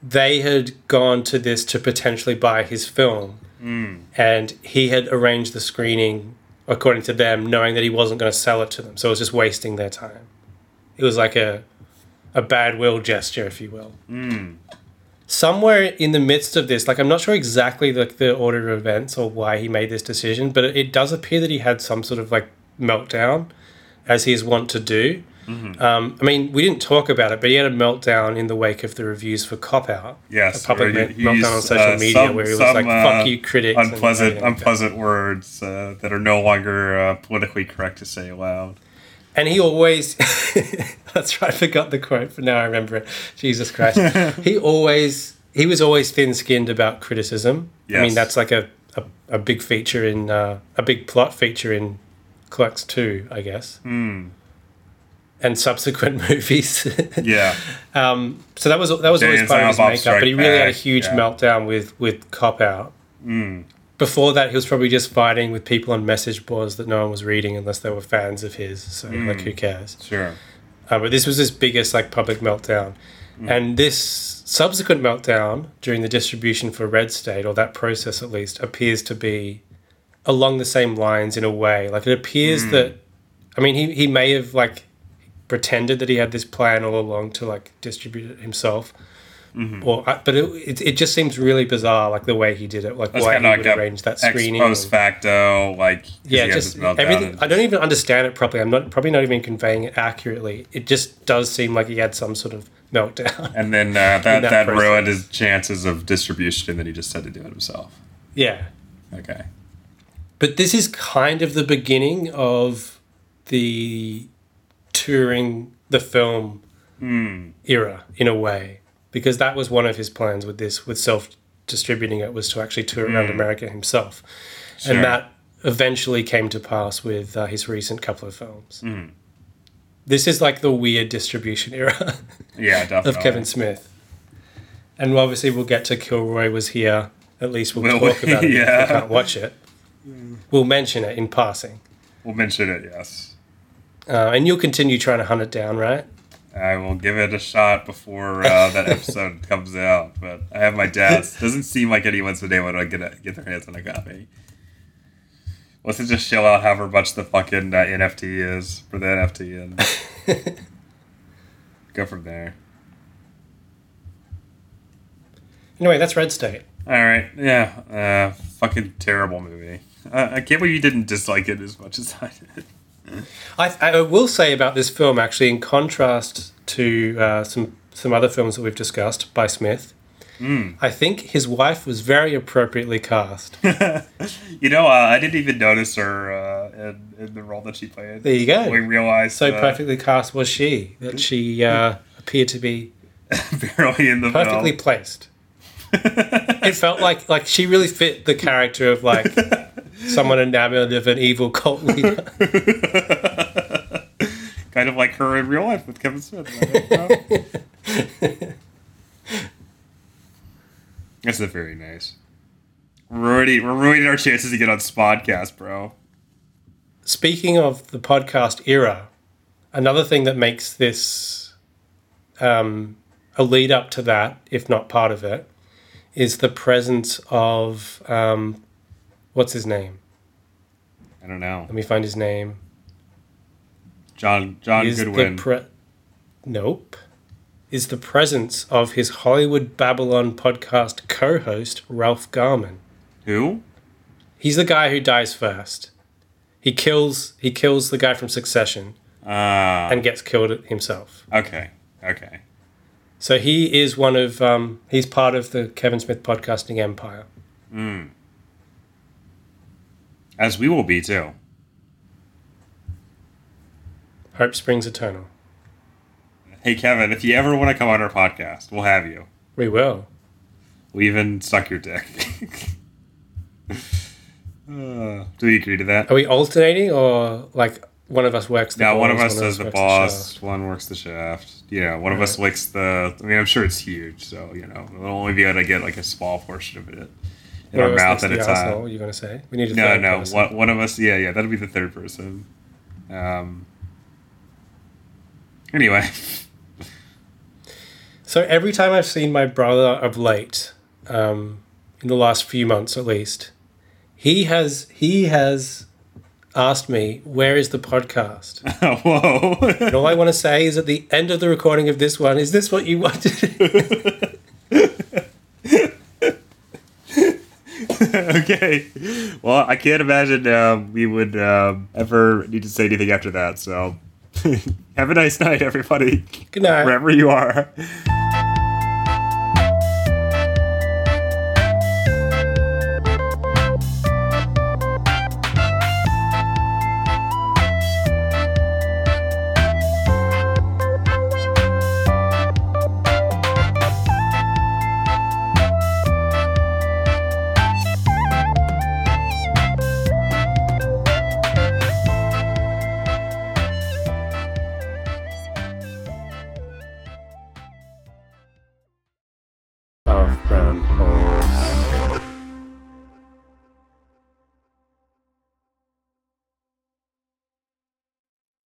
they had gone to this to potentially buy his film, hmm. and he had arranged the screening according to them, knowing that he wasn't going to sell it to them. So it was just wasting their time. It was like a a bad will gesture, if you will. Hmm. Somewhere in the midst of this, like I'm not sure exactly the, the order of events or why he made this decision, but it, it does appear that he had some sort of like meltdown, as he is wont to do. Um, I mean, we didn't talk about it, but he had a meltdown in the wake of the reviews for Cop Out. Yes, a public he meltdown on social uh, media some- where he was some, like, uh, "Fuck you, critics." Unpleasant, everything like that. unpleasant words uh, that are no longer uh, politically correct to say aloud. And he always, [LAUGHS] that's right, I forgot the quote, but now I remember it. Jesus Christ. [LAUGHS] he always, he was always thin skinned about criticism. I mean, that's like a, a, a big feature in, uh, a big plot feature in Clerks 2, I guess. Hmm. And subsequent [LAUGHS] movies. Yeah, um, so that was that was always part of his makeup, but he really had a huge yeah. meltdown with, with Cop Out. Hmm. Before that, he was probably just fighting with people on message boards that no one was reading unless they were fans of his. So, Hmm. like, who cares? sure. Uh, but this was his biggest like public meltdown, and this subsequent meltdown during the distribution for Red State, or that process at least, appears to be along the same lines in a way. Like it appears that, I mean, he he may have like pretended that he had this plan all along to like distribute it himself, or but it, it it just seems really bizarre, like the way he did it, like why he would like a arrange that ex screening. post facto, like yeah, just everything. I don't even understand it properly. I'm not probably not even conveying it accurately. It just does seem like he had some sort of meltdown. [LAUGHS] and then uh, that that that, ruined his chances of distribution, and then he just had to do it himself. yeah, Okay. but this is kind of the beginning of the touring the film Hmm. era in a way because that was one of his plans with this with self distributing it was to actually tour around america himself Hmm. Sure. and that eventually came to pass with uh, his recent couple of films Hmm. this is like the weird distribution era [LAUGHS] Yeah, definitely. of kevin smith and obviously we'll get to KillRoy Was Here at least we'll Will talk about it if [LAUGHS] Yeah. we can't watch it we'll mention it in passing We'll mention it. Yes, uh, and you'll continue trying to hunt it down right I will give it a shot before uh, that episode [LAUGHS] comes out. But I have my doubts. Doesn't seem like anyone's been able to get a, get their hands on a copy. Let's just chill out however much the fucking uh, NFT is for the NFT and [LAUGHS] go from there. anyway that's red state All right, yeah, uh, fucking terrible movie. Uh, I can't believe you didn't dislike it as much as I did. I, I will say about this film, actually, in contrast to uh, some some other films that we've discussed by Smith, I think his wife was very appropriately cast. [LAUGHS] You know, uh, I didn't even notice her uh, in, in the role that she played. There you go. We realized So uh, perfectly cast was she that she uh, appeared to be [LAUGHS] barely in the perfectly film. placed. [LAUGHS] it felt like like she really fit the character of like someone enamored of an evil cult leader. [LAUGHS] kind of like her in real life with Kevin Smith. [LAUGHS] That's not very nice. We're already we're ruining our chances to get on SModcast, bro. Speaking of the podcast era, another thing that makes this um, a lead up to that, if not part of it, is the presence of um, what's his name? I don't know. Let me find his name. John John is Goodwin. pre- nope is the presence of his Hollywood Babble-On podcast co-host Ralph Garman. Who? He's the guy who dies first. He kills he kills the guy from Succession Ah, and gets killed himself. okay, okay. So he is one of um, he's part of the Kevin Smith podcasting empire. As we will be too. Hope springs eternal. Hey Kevin, if you ever want to come on our podcast, we'll have you. We will. We'll even suck your dick. [LAUGHS] uh, do you agree to that? Are we alternating or like one of us works the No, one of us does the boss, one works the shaft. You know, one of us licks the. I mean, I'm sure it's huge, so you know, we'll only be able to get like a small portion of it in One our mouth at a time. arsehole, You're gonna say we need a No, no, person. one, one of us. Yeah, yeah, that'll be the third person. Um. Anyway, [LAUGHS] So every time I've seen my brother of late, um, in the last few months at least, he has he has asked me where is the podcast, [LAUGHS] whoa. and all I want to say is at the end of the recording of this one, is this what you wanted? [LAUGHS] [LAUGHS] okay. Well, I can't imagine um, we would um, ever need to say anything after that. So, [LAUGHS] have a nice night, everybody, Good night. wherever you are.